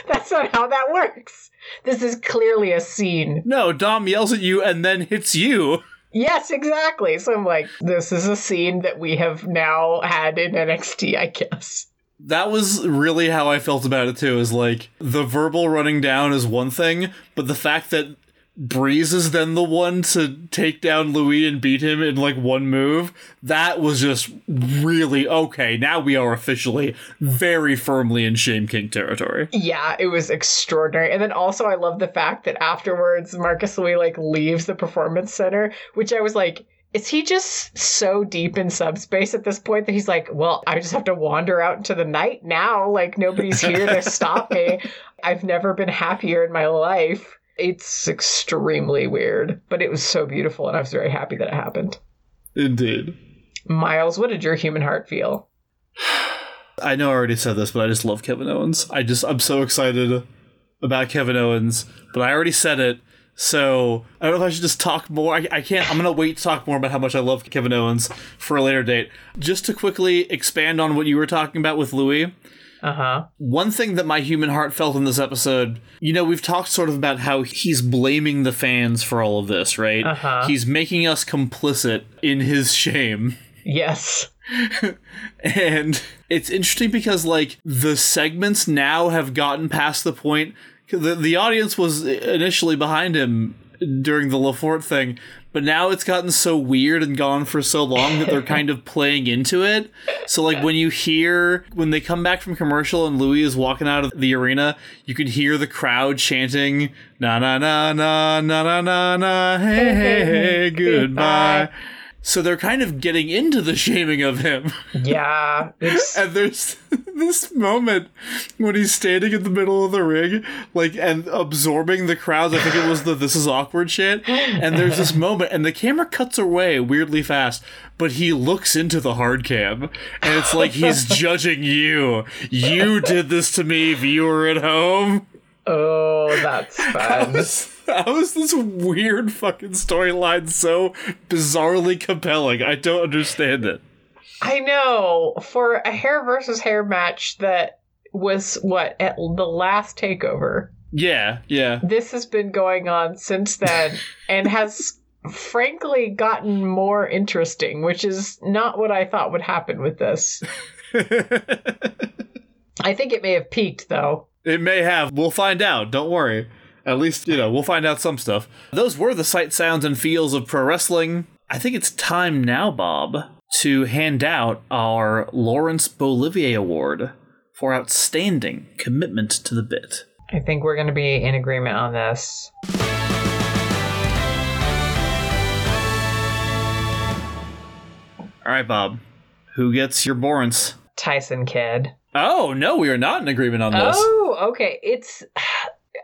That's not how that works. This is clearly a scene. No, Dom yells at you and then hits you. Yes, exactly. So I'm like, this is a scene that we have now had in NXT, I guess. That was really how I felt about it too. Is like the verbal running down is one thing, but the fact that Breeze is then the one to take down Louis and beat him in like one move, that was just really okay. Now we are officially very firmly in shame kink territory. Yeah, it was extraordinary. And then also I love the fact that afterwards Marcus Louis like leaves the performance center, which I was like, is he just so deep in subspace at this point that he's like, well, I just have to wander out into the night now. Like nobody's here to stop me. I've never been happier in my life. It's extremely weird, but it was so beautiful and I was very happy that it happened. Indeed. Miles, what did your human heart feel? I know I already said this, but I just love Kevin Owens. I just I'm so excited about Kevin Owens, but I already said it. So I don't know if I should just talk more. I, I can't. I'm gonna wait to talk more about how much I love Kevin Owens for a later date. Just to quickly expand on what you were talking about with Louis. Uh huh. One thing that my human heart felt in this episode, you know, we've talked sort of about how he's blaming the fans for all of this, right? Uh-huh. He's making us complicit in his shame. Yes. And it's interesting because like the segments now have gotten past the point the the audience was initially behind him during the Lefort thing, but now it's gotten so weird and gone for so long that they're kind of playing into it. So like when you hear when they come back from commercial and Louis is walking out of the arena, you can hear the crowd chanting na na na na na na na na hey hey hey goodbye. So they're kind of getting into the shaming of him. Yeah. It's And there's this moment when he's standing in the middle of the ring, like, and absorbing the crowds. I think it was the this is awkward shit. And there's this moment, and the camera cuts away weirdly fast, but he looks into the hard cam, and it's like he's judging you. You did this to me, viewer at home. oh, that's fun. How is this weird fucking storyline so bizarrely compelling? I don't understand it. I know. For a hair versus hair match that was what at the last takeover. Yeah, yeah. This has been going on since then and has frankly gotten more interesting, which is not what I thought would happen with this. I think it may have peaked though. It may have. We'll find out. Don't worry. At least, you know, we'll find out some stuff. Those were the sight, sounds, and feels of pro wrestling. I think it's time now, Bob, to hand out our Laurence Olivier Award for outstanding commitment to the bit. I think we're going to be in agreement on this. All right, Bob. Who gets your Borance? Tyson Kidd. Oh, no, we are not in agreement on this. Oh, okay. It's.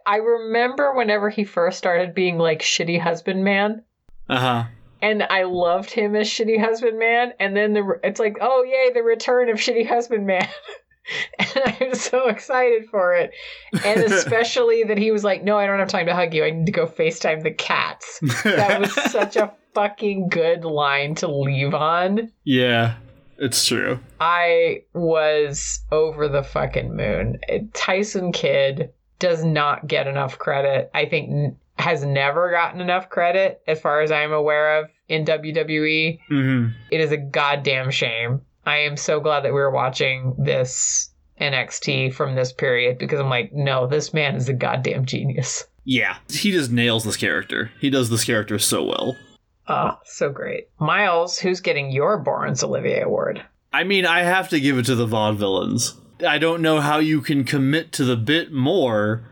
I remember whenever he first started being like shitty husband man, Uh huh. and I loved him as shitty husband man. And then the it's like, oh yay, the return of shitty husband man. and I'm so excited for it, and especially that he was like, no, I don't have time to hug you. I need to go Facetime the cats. That was such a fucking good line to leave on. yeah, it's true. I was over the fucking moon. Tyson Kidd does not get enough credit. I think n- has never gotten enough credit as far as I'm aware of in WWE. hmm It is a goddamn shame. I am so glad that we were watching this NXT from this period because I'm like, no, this man is a goddamn genius. Yeah, he just nails this character. He does this character so well. Oh, so great. Miles, who's getting your Borance Olivier Award? I mean, I have to give it to the vaudevillains. I don't know how you can commit to the bit more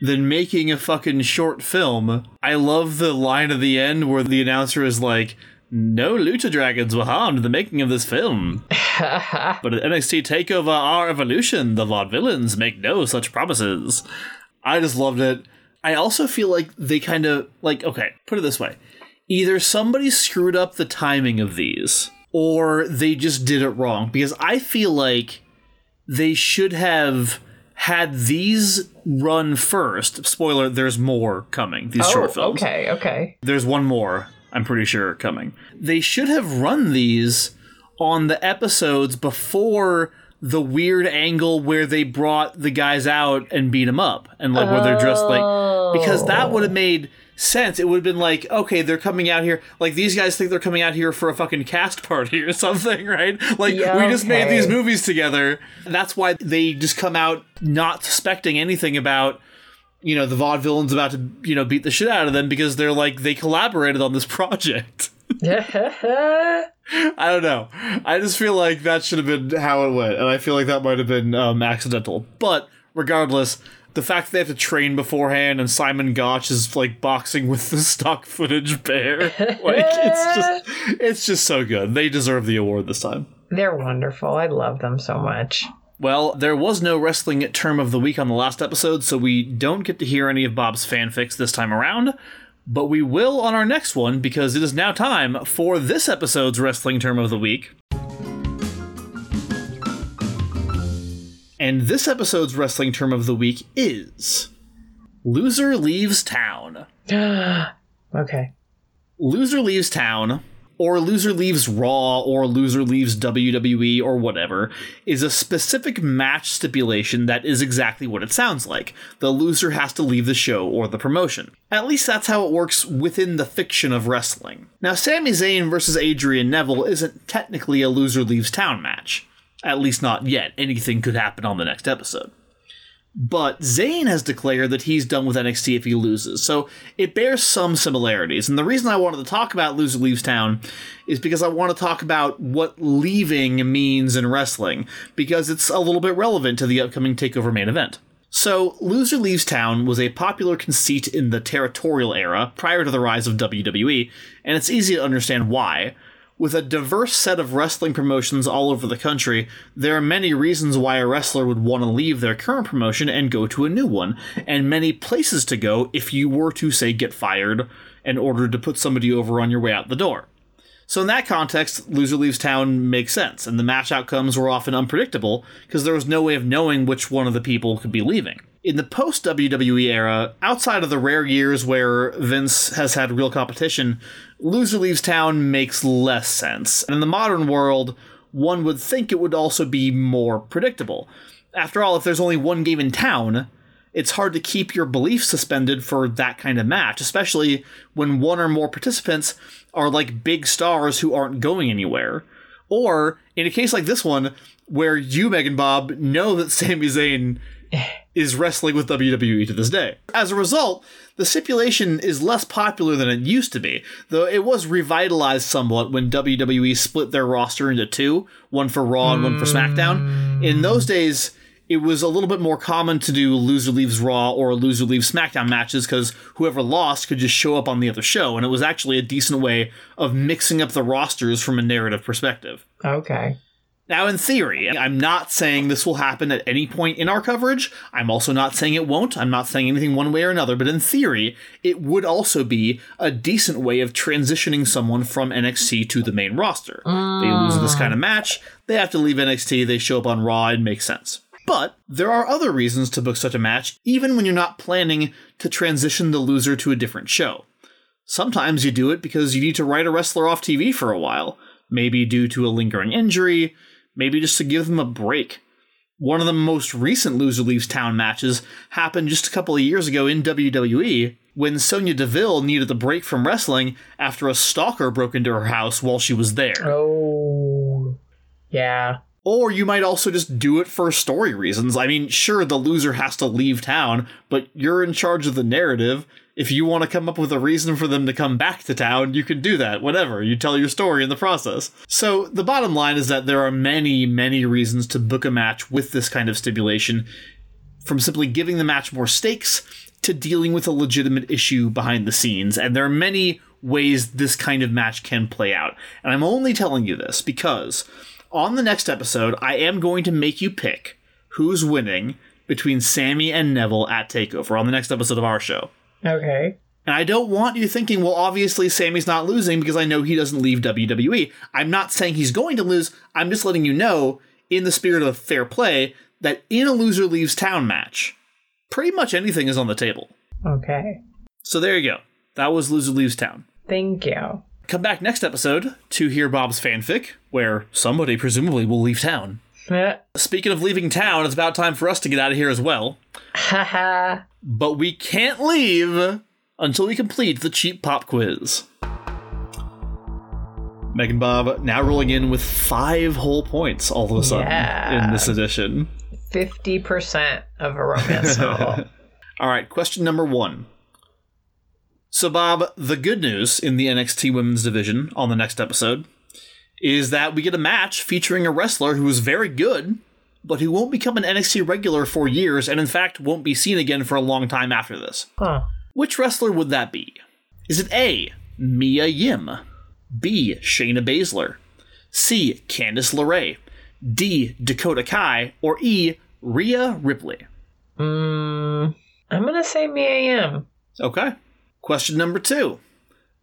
than making a fucking short film. I love the line at the end where the announcer is like, no Lucha Dragons were harmed in the making of this film. but at NXT TakeOver Our Evolution, the Vaudevillains make no such promises. I just loved it. I also feel like they kind of, like, okay, put it this way. Either somebody screwed up the timing of these, or they just did it wrong. Because I feel like they should have had these run first. Spoiler, there's more coming, these oh, short films. okay, okay. There's one more, I'm pretty sure, coming. They should have run these on the episodes before the weird angle where they brought the guys out and beat them up and like where they're dressed like because that oh. would have made sense. It would have been like okay they're coming out here like these guys think they're coming out here for a fucking cast party or something right? Like Yeah, we just made these movies together. That's why they just come out not suspecting anything about you know the vaudevillains about to you know beat the shit out of them because they're like they collaborated on this project. I don't know. I just feel like that should have been how it went, and I feel like that might have been um, accidental. But regardless, the fact that they have to train beforehand and Simon Gotch is like boxing with the stock footage bear, like it's just it's just so good. They deserve the award this time. They're wonderful. I love them so much. Well, there was no wrestling term of the week on the last episode, so we don't get to hear any of Bob's fanfics this time around. But we will on our next one because it is now time for this episode's wrestling term of the week. And this episode's wrestling term of the week is Loser Leaves Town. Okay. Loser Leaves Town, or Loser Leaves Raw, or Loser Leaves WWE, or whatever, is a specific match stipulation that is exactly what it sounds like. The loser has to leave the show or the promotion. At least that's how it works within the fiction of wrestling. Now, Sami Zayn versus Adrian Neville isn't technically a Loser Leaves Town match. At least not yet. Anything could happen on the next episode. But Zayn has declared that he's done with NXT if he loses, so it bears some similarities. And the reason I wanted to talk about Loser Leaves Town is because I want to talk about what leaving means in wrestling, because it's a little bit relevant to the upcoming TakeOver main event. So, Loser Leaves Town was a popular conceit in the territorial era prior to the rise of WWE, and it's easy to understand why. With a diverse set of wrestling promotions all over the country, there are many reasons why a wrestler would want to leave their current promotion and go to a new one, and many places to go if you were to, say, get fired in order to put somebody over on your way out the door. So, in that context, Loser Leaves Town makes sense, and the match outcomes were often unpredictable because there was no way of knowing which one of the people could be leaving. In the post WWE era, outside of the rare years where Vince has had real competition, Loser Leaves Town makes less sense. And in the modern world, one would think it would also be more predictable. After all, if there's only one game in town, it's hard to keep your belief suspended for that kind of match, especially when one or more participants are like big stars who aren't going anywhere. Or in a case like this one, where you, Megan Bob, know that Sami Zayn is wrestling with WWE to this day. As a result, the stipulation is less popular than it used to be, though it was revitalized somewhat when WWE split their roster into two, one for Raw and one for SmackDown. In those days, it was a little bit more common to do loser leaves Raw or loser leaves SmackDown matches because whoever lost could just show up on the other show, and it was actually a decent way of mixing up the rosters from a narrative perspective. Okay. Now, in theory, I'm not saying this will happen at any point in our coverage. I'm also not saying it won't. I'm not saying anything one way or another, but in theory, it would also be a decent way of transitioning someone from NXT to the main roster. They lose this kind of match, they have to leave NXT, they show up on Raw, and makes sense. But there are other reasons to book such a match, even when you're not planning to transition the loser to a different show. Sometimes you do it because you need to write a wrestler off TV for a while, maybe due to a lingering injury, maybe just to give them a break. One of the most recent Loser Leaves Town matches happened just a couple of years ago in WWE when Sonya Deville needed a break from wrestling after a stalker broke into her house while she was there. Oh. Yeah. Or you might also just do it for story reasons. I mean, sure, the loser has to leave town, but you're in charge of the narrative. If you want to come up with a reason for them to come back to town, you can do that. Whatever. You tell your story in the process. So, the bottom line is that there are many, many reasons to book a match with this kind of stipulation. From simply giving the match more stakes, to dealing with a legitimate issue behind the scenes, and there are many ways this kind of match can play out. And I'm only telling you this because on the next episode, I am going to make you pick who's winning between Sami and Neville at TakeOver on the next episode of our show. Okay. And I don't want you thinking, well, obviously Sami's not losing because I know he doesn't leave WWE. I'm not saying he's going to lose. I'm just letting you know, in the spirit of fair play, that in a loser leaves town match, pretty much anything is on the table. Okay. So there you go. That was Loser Leaves Town. Thank you. Come back next episode to hear Bob's fanfic, where somebody presumably will leave town. Speaking of leaving town, it's about time for us to get out of here as well. Haha. But we can't leave until we complete the cheap pop quiz. Megan Bob now rolling in with five whole points all of a sudden Yeah. in this edition. 50% of a romance novel. All right, question number one. So, Bob, the good news in the NXT Women's Division on the next episode is that we get a match featuring a wrestler who is very good, but who won't become an NXT regular for years, and in fact won't be seen again for a long time after this. Huh. Which wrestler would that be? Is it A. Mia Yim, B. Shayna Baszler, C. Candice LeRae, D. Dakota Kai, or E. Rhea Ripley? Mm, I'm going to say Mia Yim. Okay. Question number two.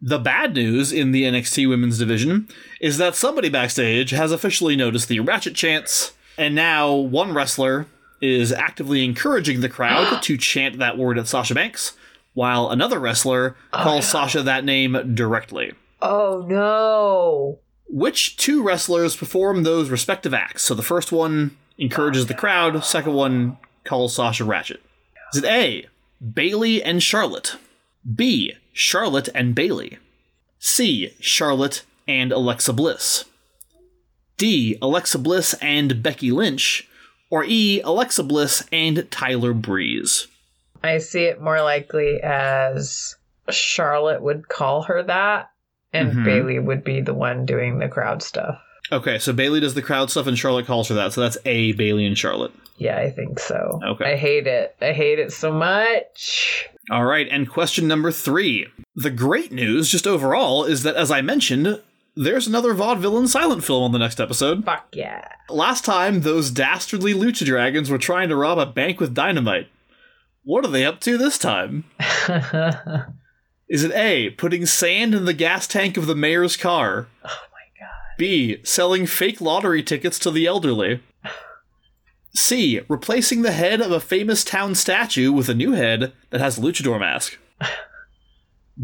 The bad news in the NXT women's division is that somebody backstage has officially noticed the Ratchet chants, and now one wrestler is actively encouraging the crowd to chant that word at Sasha Banks, while another wrestler oh, calls Sasha that name directly. Oh no. Which two wrestlers perform those respective acts? So the first one encourages the oh, crowd, second one calls Sasha Ratchet. Is it A, Bayley and Charlotte? B, Charlotte and Bayley? C, Charlotte and Alexa Bliss? D, Alexa Bliss and Becky Lynch? Or E, Alexa Bliss and Tyler Breeze? I see it more likely as Charlotte would call her that, and Mhm. Bayley would be the one doing the crowd stuff. Okay, so Bayley does the crowd stuff and Charlotte calls her that. So that's A, Bayley and Charlotte. Yeah, I think so. Okay. I hate it. I hate it so much. All right, and question number three. The great news, just overall, is that as I mentioned, there's another vaudeville and silent film on the next episode. Fuck yeah. Last time, those dastardly lucha dragons were trying to rob a bank with dynamite. What are they up to this time? Is it A, putting sand in the gas tank of the mayor's car? oh. B, selling fake lottery tickets to the elderly? C, replacing the head of a famous town statue with a new head that has a luchador mask?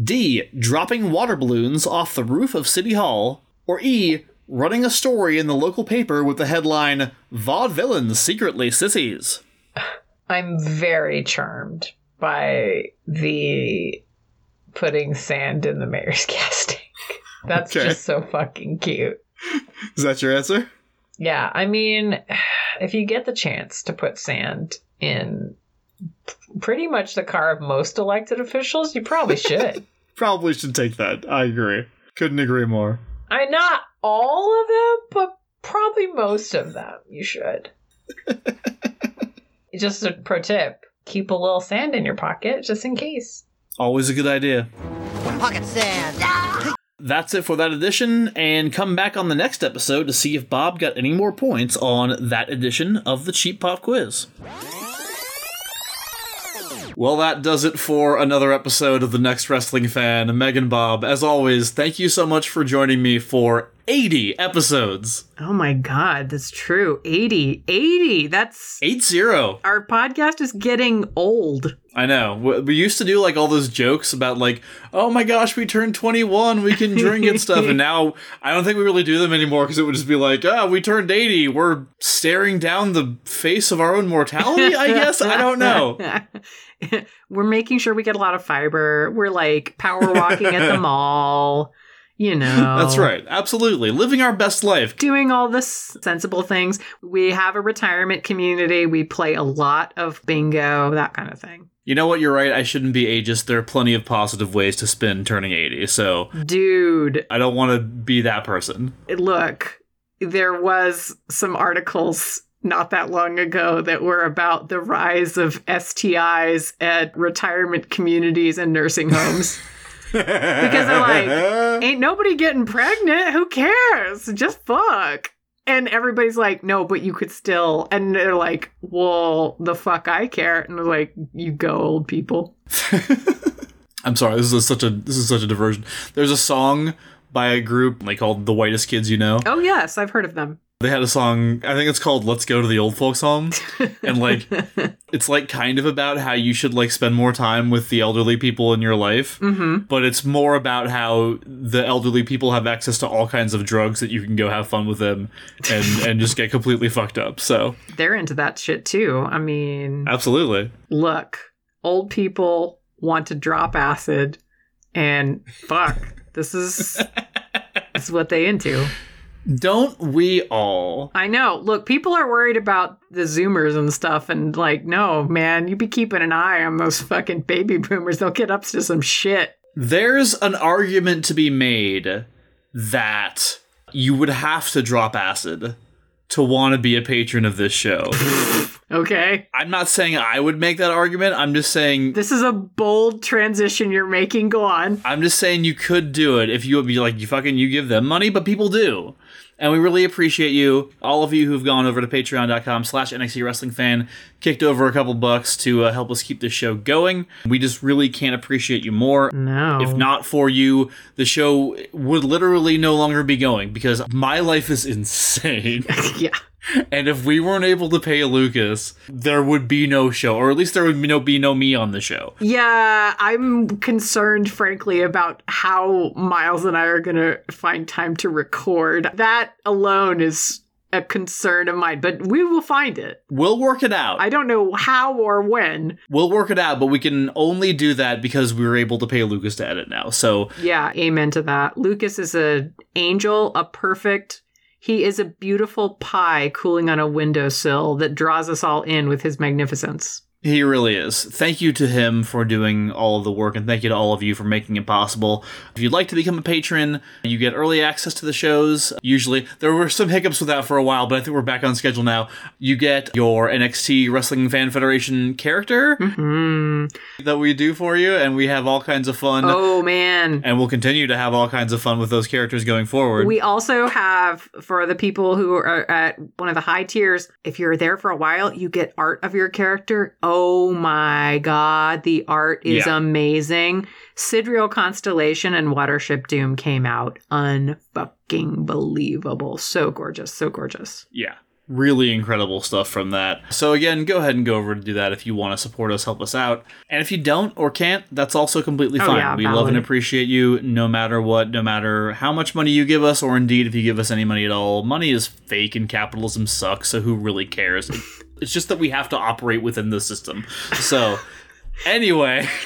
D, dropping water balloons off the roof of City Hall? Or E, running a story in the local paper with the headline Vaudevillains Secretly Sissies? I'm very charmed by the putting sand in the mayor's gas tank. That's Okay. just so fucking cute. Is that your answer? Yeah, I mean, if you get the chance to put sand in pretty much the car of most elected officials, you probably should. Probably should take that. I agree. Couldn't agree more. I not all of them, but probably most of them. You should. just a pro tip: keep a little sand in your pocket just in case. Always a good idea. Pocket sand. Ah! That's it for that edition, and come back on the next episode to see if Bob got any more points on that edition of the Cheap Pop Quiz. Well, that does it for another episode of The Next Wrestling Fan. Megan Bob, as always, thank you so much for joining me for 80 episodes. Oh my god, that's true. 80. 80. That's 8 0. our podcast is getting old. I know. We used to do like all those jokes about like, oh my gosh, we turned 21, we can drink and stuff. And now I don't think we really do them anymore because it would just be like, oh, we turned 80. We're staring down the face of our own mortality, I guess. I don't know. We're making sure we get a lot of fiber. We're like power walking at the mall, you know. That's right. Absolutely. Living our best life. Doing all the sensible things. We have a retirement community. We play a lot of bingo, that kind of thing. You know what? You're right. I shouldn't be ageist. There are plenty of positive ways to spend turning 80. So Dude, I don't want to be that person. look, there was some articles not that long ago that were about the rise of STIs at retirement communities and nursing homes. Because they're like, ain't nobody getting pregnant. Who cares? Just fuck. And everybody's like, no, but you could still. And they're like, well, the fuck I care. And they're like, you go, old people. I'm sorry. This is such a this is such a diversion. There's a song by a group like called the Whitest Kids You Know. Oh, yes, I've heard of them. They had a song. I think it's called "Let's Go to the Old Folks Home," and like it's like kind of about how you should like spend more time with the elderly people in your life. Mm-hmm. But it's more about how the elderly people have access to all kinds of drugs that you can go have fun with them and and just get completely fucked up. So They're into that shit too. I mean, absolutely. look, old people want to drop acid, and fuck, this is this is what they into. Don't we all? I know. Look, people are worried about the Zoomers and stuff, and like, no, man, you be keeping an eye on those fucking baby boomers. They'll get up to some shit. There's an argument to be made that you would have to drop acid to want to be a patron of this show. Okay, I'm not saying I would make that argument. I'm just saying this is a bold transition you're making. Go on. I'm just saying you could do it if you would be like you fucking you give them money, but people do. And we really appreciate you, all of you who've gone over to patreon.com slash NXT Wrestling Fan, kicked over a couple bucks to uh, help us keep this show going. We just really can't appreciate you more. No. If not for you, the show would literally no longer be going because my life is insane. yeah. And if we weren't able to pay Lucas, there would be no show, or at least there would be no, be no me on the show. Yeah, I'm concerned, frankly, about how Miles and I are going to find time to record. That alone is a concern of mine, but we will find it. We'll work it out. I don't know how or when. We'll work it out, but we can only do that because we were able to pay Lucas to edit now. So Yeah, amen to that. Lucas is a angel, a perfect. He is a beautiful pie cooling on a windowsill that draws us all in with his magnificence. He really is. Thank you to him for doing all of the work, and thank you to all of you for making it possible. If you'd like to become a patron, you get early access to the shows. Usually, there were some hiccups with that for a while, but I think we're back on schedule now. You get your NXT Wrestling Fan Federation character Hmm. that we do for you, and we have all kinds of fun. Oh man. And we'll continue to have all kinds of fun with those characters going forward. We also have for the people who are at one of the high tiers, if you're there for a while, you get art of your character. Oh Oh my god, the art is Yeah. amazing. Sidriel Constellation and Watership Doom came out unfucking believable. So gorgeous, so gorgeous. yeah really incredible stuff from that so again go ahead and go over to do that if you want to support us help us out and if you don't or can't that's also completely Oh, fine yeah, we love and appreciate you no matter what no matter how much money you give us or indeed if you give us any money at all money is fake and capitalism sucks so who really cares it's just that we have to operate within the system so anyway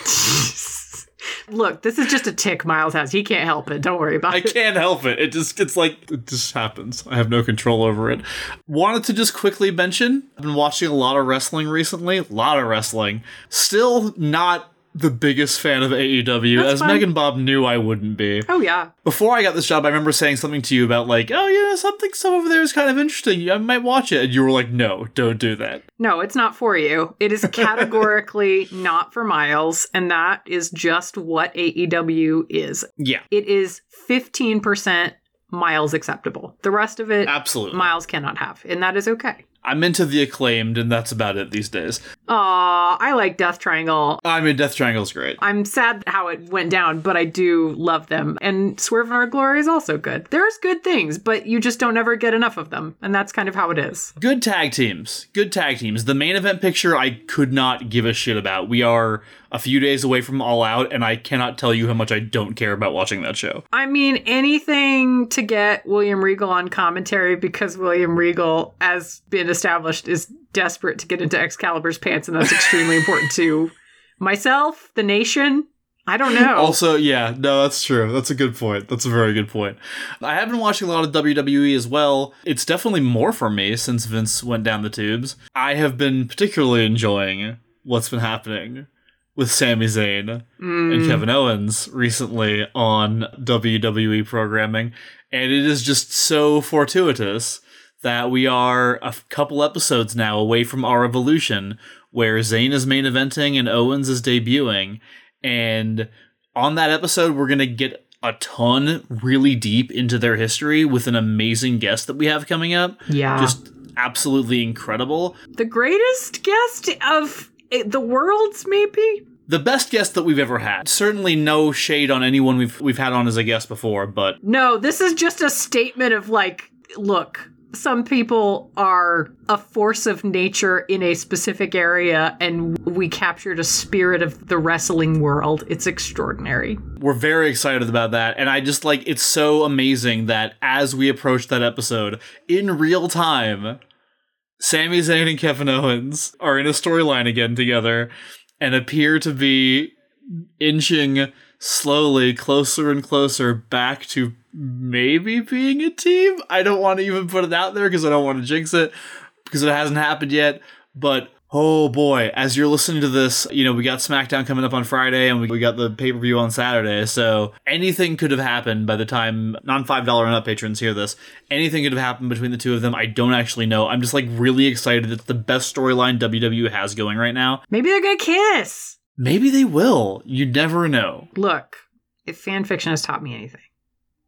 Look, this is just a tick Miles has. He can't help it. Don't worry about I it. I can't help it. It just it's like it just happens. I have no control over it. Wanted to just quickly mention I've been watching a lot of wrestling recently. A lot of wrestling. Still not the biggest fan of AEW, That's as fine. Megan Bob knew I wouldn't be. Oh yeah. Before I got this job, I remember saying something to you about like, oh yeah, something stuff over there is kind of interesting. I might watch it, and you were like, no, don't do that. No, it's not for you. It is categorically not for Miles, and that is just what AEW is. Yeah, It is 15% Miles acceptable. The rest of it, absolutely. Miles cannot have, and that is okay. I'm into the acclaimed, and that's about it these days. Aw, I like Death Triangle. I mean, Death Triangle's great. I'm sad how it went down, but I do love them. And Swerve in Our Glory is also good. There's good things, but you just don't ever get enough of them. And that's kind of how it is. Good tag teams. Good tag teams. The main event picture I could not give a shit about. We are a few days away from All Out, and I cannot tell you how much I don't care about watching that show. I mean, anything to get William Regal on commentary because William Regal, has been established, is desperate to get into Excalibur's pants, and that's extremely important to myself, the nation. I don't know. Also, yeah, no, that's true. That's a good point. That's a very good point. I have been watching a lot of WWE as well. It's definitely more for me since Vince went down the tubes. I have been particularly enjoying what's been happening with Sami Zayn Mm. and Kevin Owens recently on WWE programming, and it is just so fortuitous that we are a couple episodes now away from our evolution, where Zayn is main eventing and Owens is debuting. And on that episode, we're going to get a ton really deep into their history with an amazing guest that we have coming up. Yeah. Just absolutely incredible. the greatest guest of eh, the world's, maybe? The best guest that we've ever had. Certainly no shade on anyone we've we've had on as a guest before, but No, this is just a statement of like, look, some people are a force of nature in a specific area, and we captured a spirit of the wrestling world. It's extraordinary. we're very excited about that. And I just like it's so amazing that as we approach that episode in real time, Sami Zayn and Kevin Owens are in a storyline again together and appear to be inching slowly closer and closer back to maybe being a team. I don't want to even put it out there because I don't want to jinx it because it hasn't happened yet. But oh boy, as you're listening to this, you know, we got SmackDown coming up on Friday and we, we got the pay per view on Saturday. So anything could have happened by the time non $5 and up patrons hear this. Anything could have happened between the two of them. I don't actually know. I'm just like really excited. It's the best storyline WWE has going right now. Maybe they're gonna kiss. Maybe they will. You never know. Look, if fan fiction has taught me anything,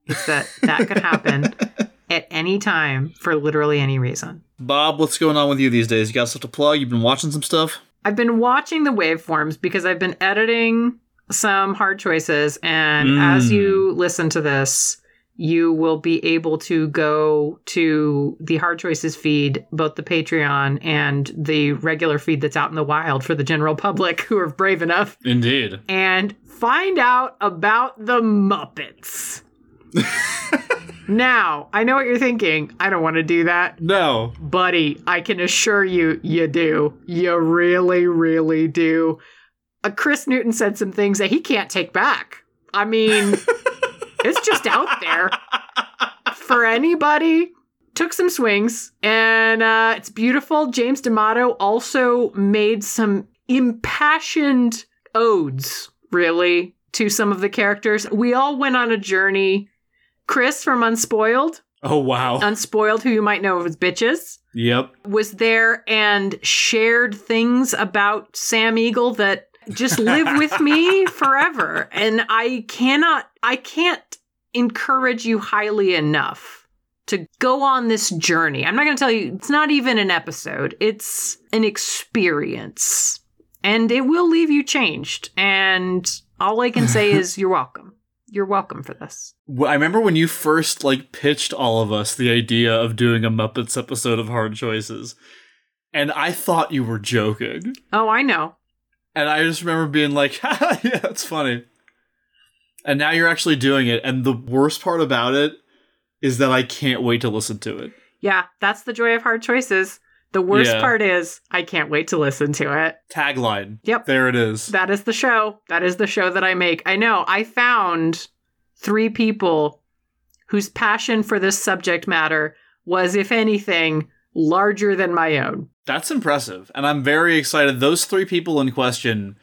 it's that that could happen at any time for literally any reason. Bob, what's going on with you these days? You got stuff to plug? You've been watching some stuff? I've been watching the waveforms because I've been editing some hard choices, and as Mm. you listen to this, you will be able to go to the hard choices feed, both the Patreon and the regular feed that's out in the wild for the general public who are brave enough, Indeed. and find out about the Muppets. now, I know what you're thinking. I don't want to do that. No. Buddy, I can assure you, you do. You really, really do. Uh, Chris Newton said some things that he can't take back. I mean, it's just out there for anybody. Took some swings, and uh, it's beautiful. James D'Amato also made some impassioned odes, really, to some of the characters. We all went on a journey. Chris from Unspoiled, Oh, wow. Unspoiled, who you might know as Bitches yep. was there and shared things about Sam Eagle that just live with me forever. And I cannot, I can't encourage you highly enough to go on this journey. I'm not going to tell you, it's not even an episode, it's an experience. And it will leave you changed. And all I can say is you're welcome. You're welcome for this. Well, I remember when you first like pitched all of us the idea of doing a Muppets episode of Hard Choices, and I thought you were joking. Oh, I know. And I just remember being like, "Yeah, that's funny." And now you're actually doing it, and the worst part about it is that I can't wait to listen to it. Yeah, that's the joy of hard choices. The worst Yeah. part is I can't wait to listen to it. Tagline. Yep. There it is. That is the show. That is the show that I make. I know. I found three people whose passion for this subject matter was, if anything, larger than my own. That's impressive, and I'm very excited. Those three people in question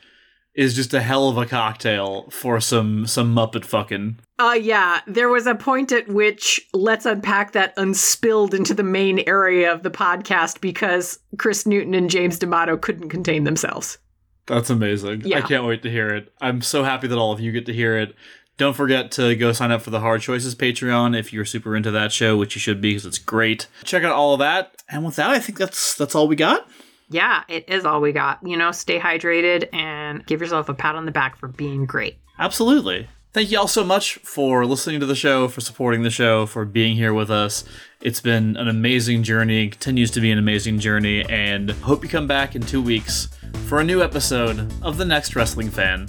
is just a hell of a cocktail for some some Muppet fucking. Uh yeah, there was a point at which let's unpack that unspilled into the main area of the podcast because Chris Newton and James D'Amato couldn't contain themselves. That's amazing. Yeah. I can't wait to hear it. I'm so happy that all of you get to hear it. Don't forget to go sign up for the Hard Choices Patreon if you're super into that show, which you should be because it's great. Check out all of that. And with that, I think that's that's all we got. Yeah, it is all we got. You know, stay hydrated and give yourself a pat on the back for being great. Absolutely. Thank you all so much for listening to the show, for supporting the show, for being here with us. It's been an amazing journey, continues to be an amazing journey, and hope you come back in two weeks for a new episode of The Next Wrestling Fan.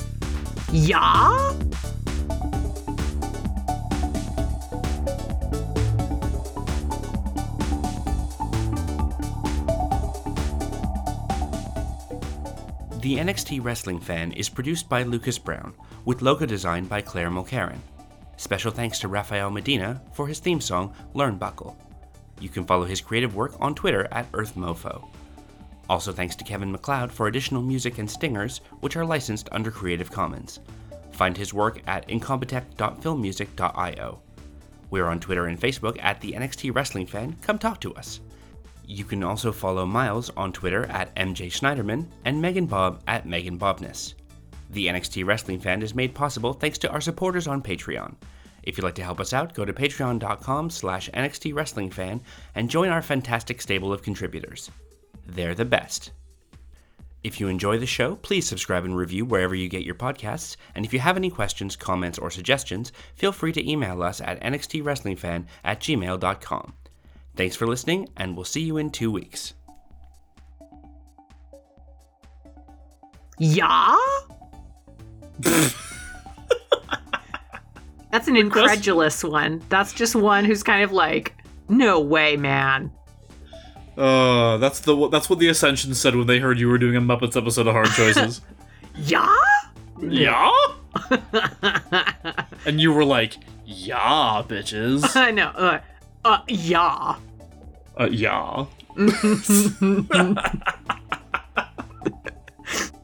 Yeah? The NXT Wrestling Fan is produced by Lucas Brown, with logo design by Claire Mulcairn. Special thanks to Rafael Medina for his theme song, Learnbuckle. You can follow his creative work on Twitter at EarthMeauxFaux. Also thanks to Kevin MacLeod for additional music and stingers, which are licensed under Creative Commons. Find his work at incompetech.filmmusic.io. We're on Twitter and Facebook at the NXT Wrestling Fan. Come talk to us. You can also follow Miles on Twitter at MJ Schneiderman and Megan Bob at Megan Bobness. The NXT Wrestling Fan is made possible thanks to our supporters on Patreon. If you'd like to help us out, go to patreon.com slash NXT Wrestling Fan and join our fantastic stable of contributors. They're the best. If you enjoy the show, please subscribe and review wherever you get your podcasts. And if you have any questions, comments, or suggestions, feel free to email us at nxtwrestlingfan at gmail.com. Thanks for listening, and we'll see you in two weeks. Yeah? That's an incredulous one. That's just one who's kind of like, no way, man. Uh, that's the that's what the Ascension said when they heard you were doing a Muppets episode of Hard Choices. Yeah? yeah. and you were like, "Yeah, bitches." I know. Uh, uh, yeah. 呃，呀。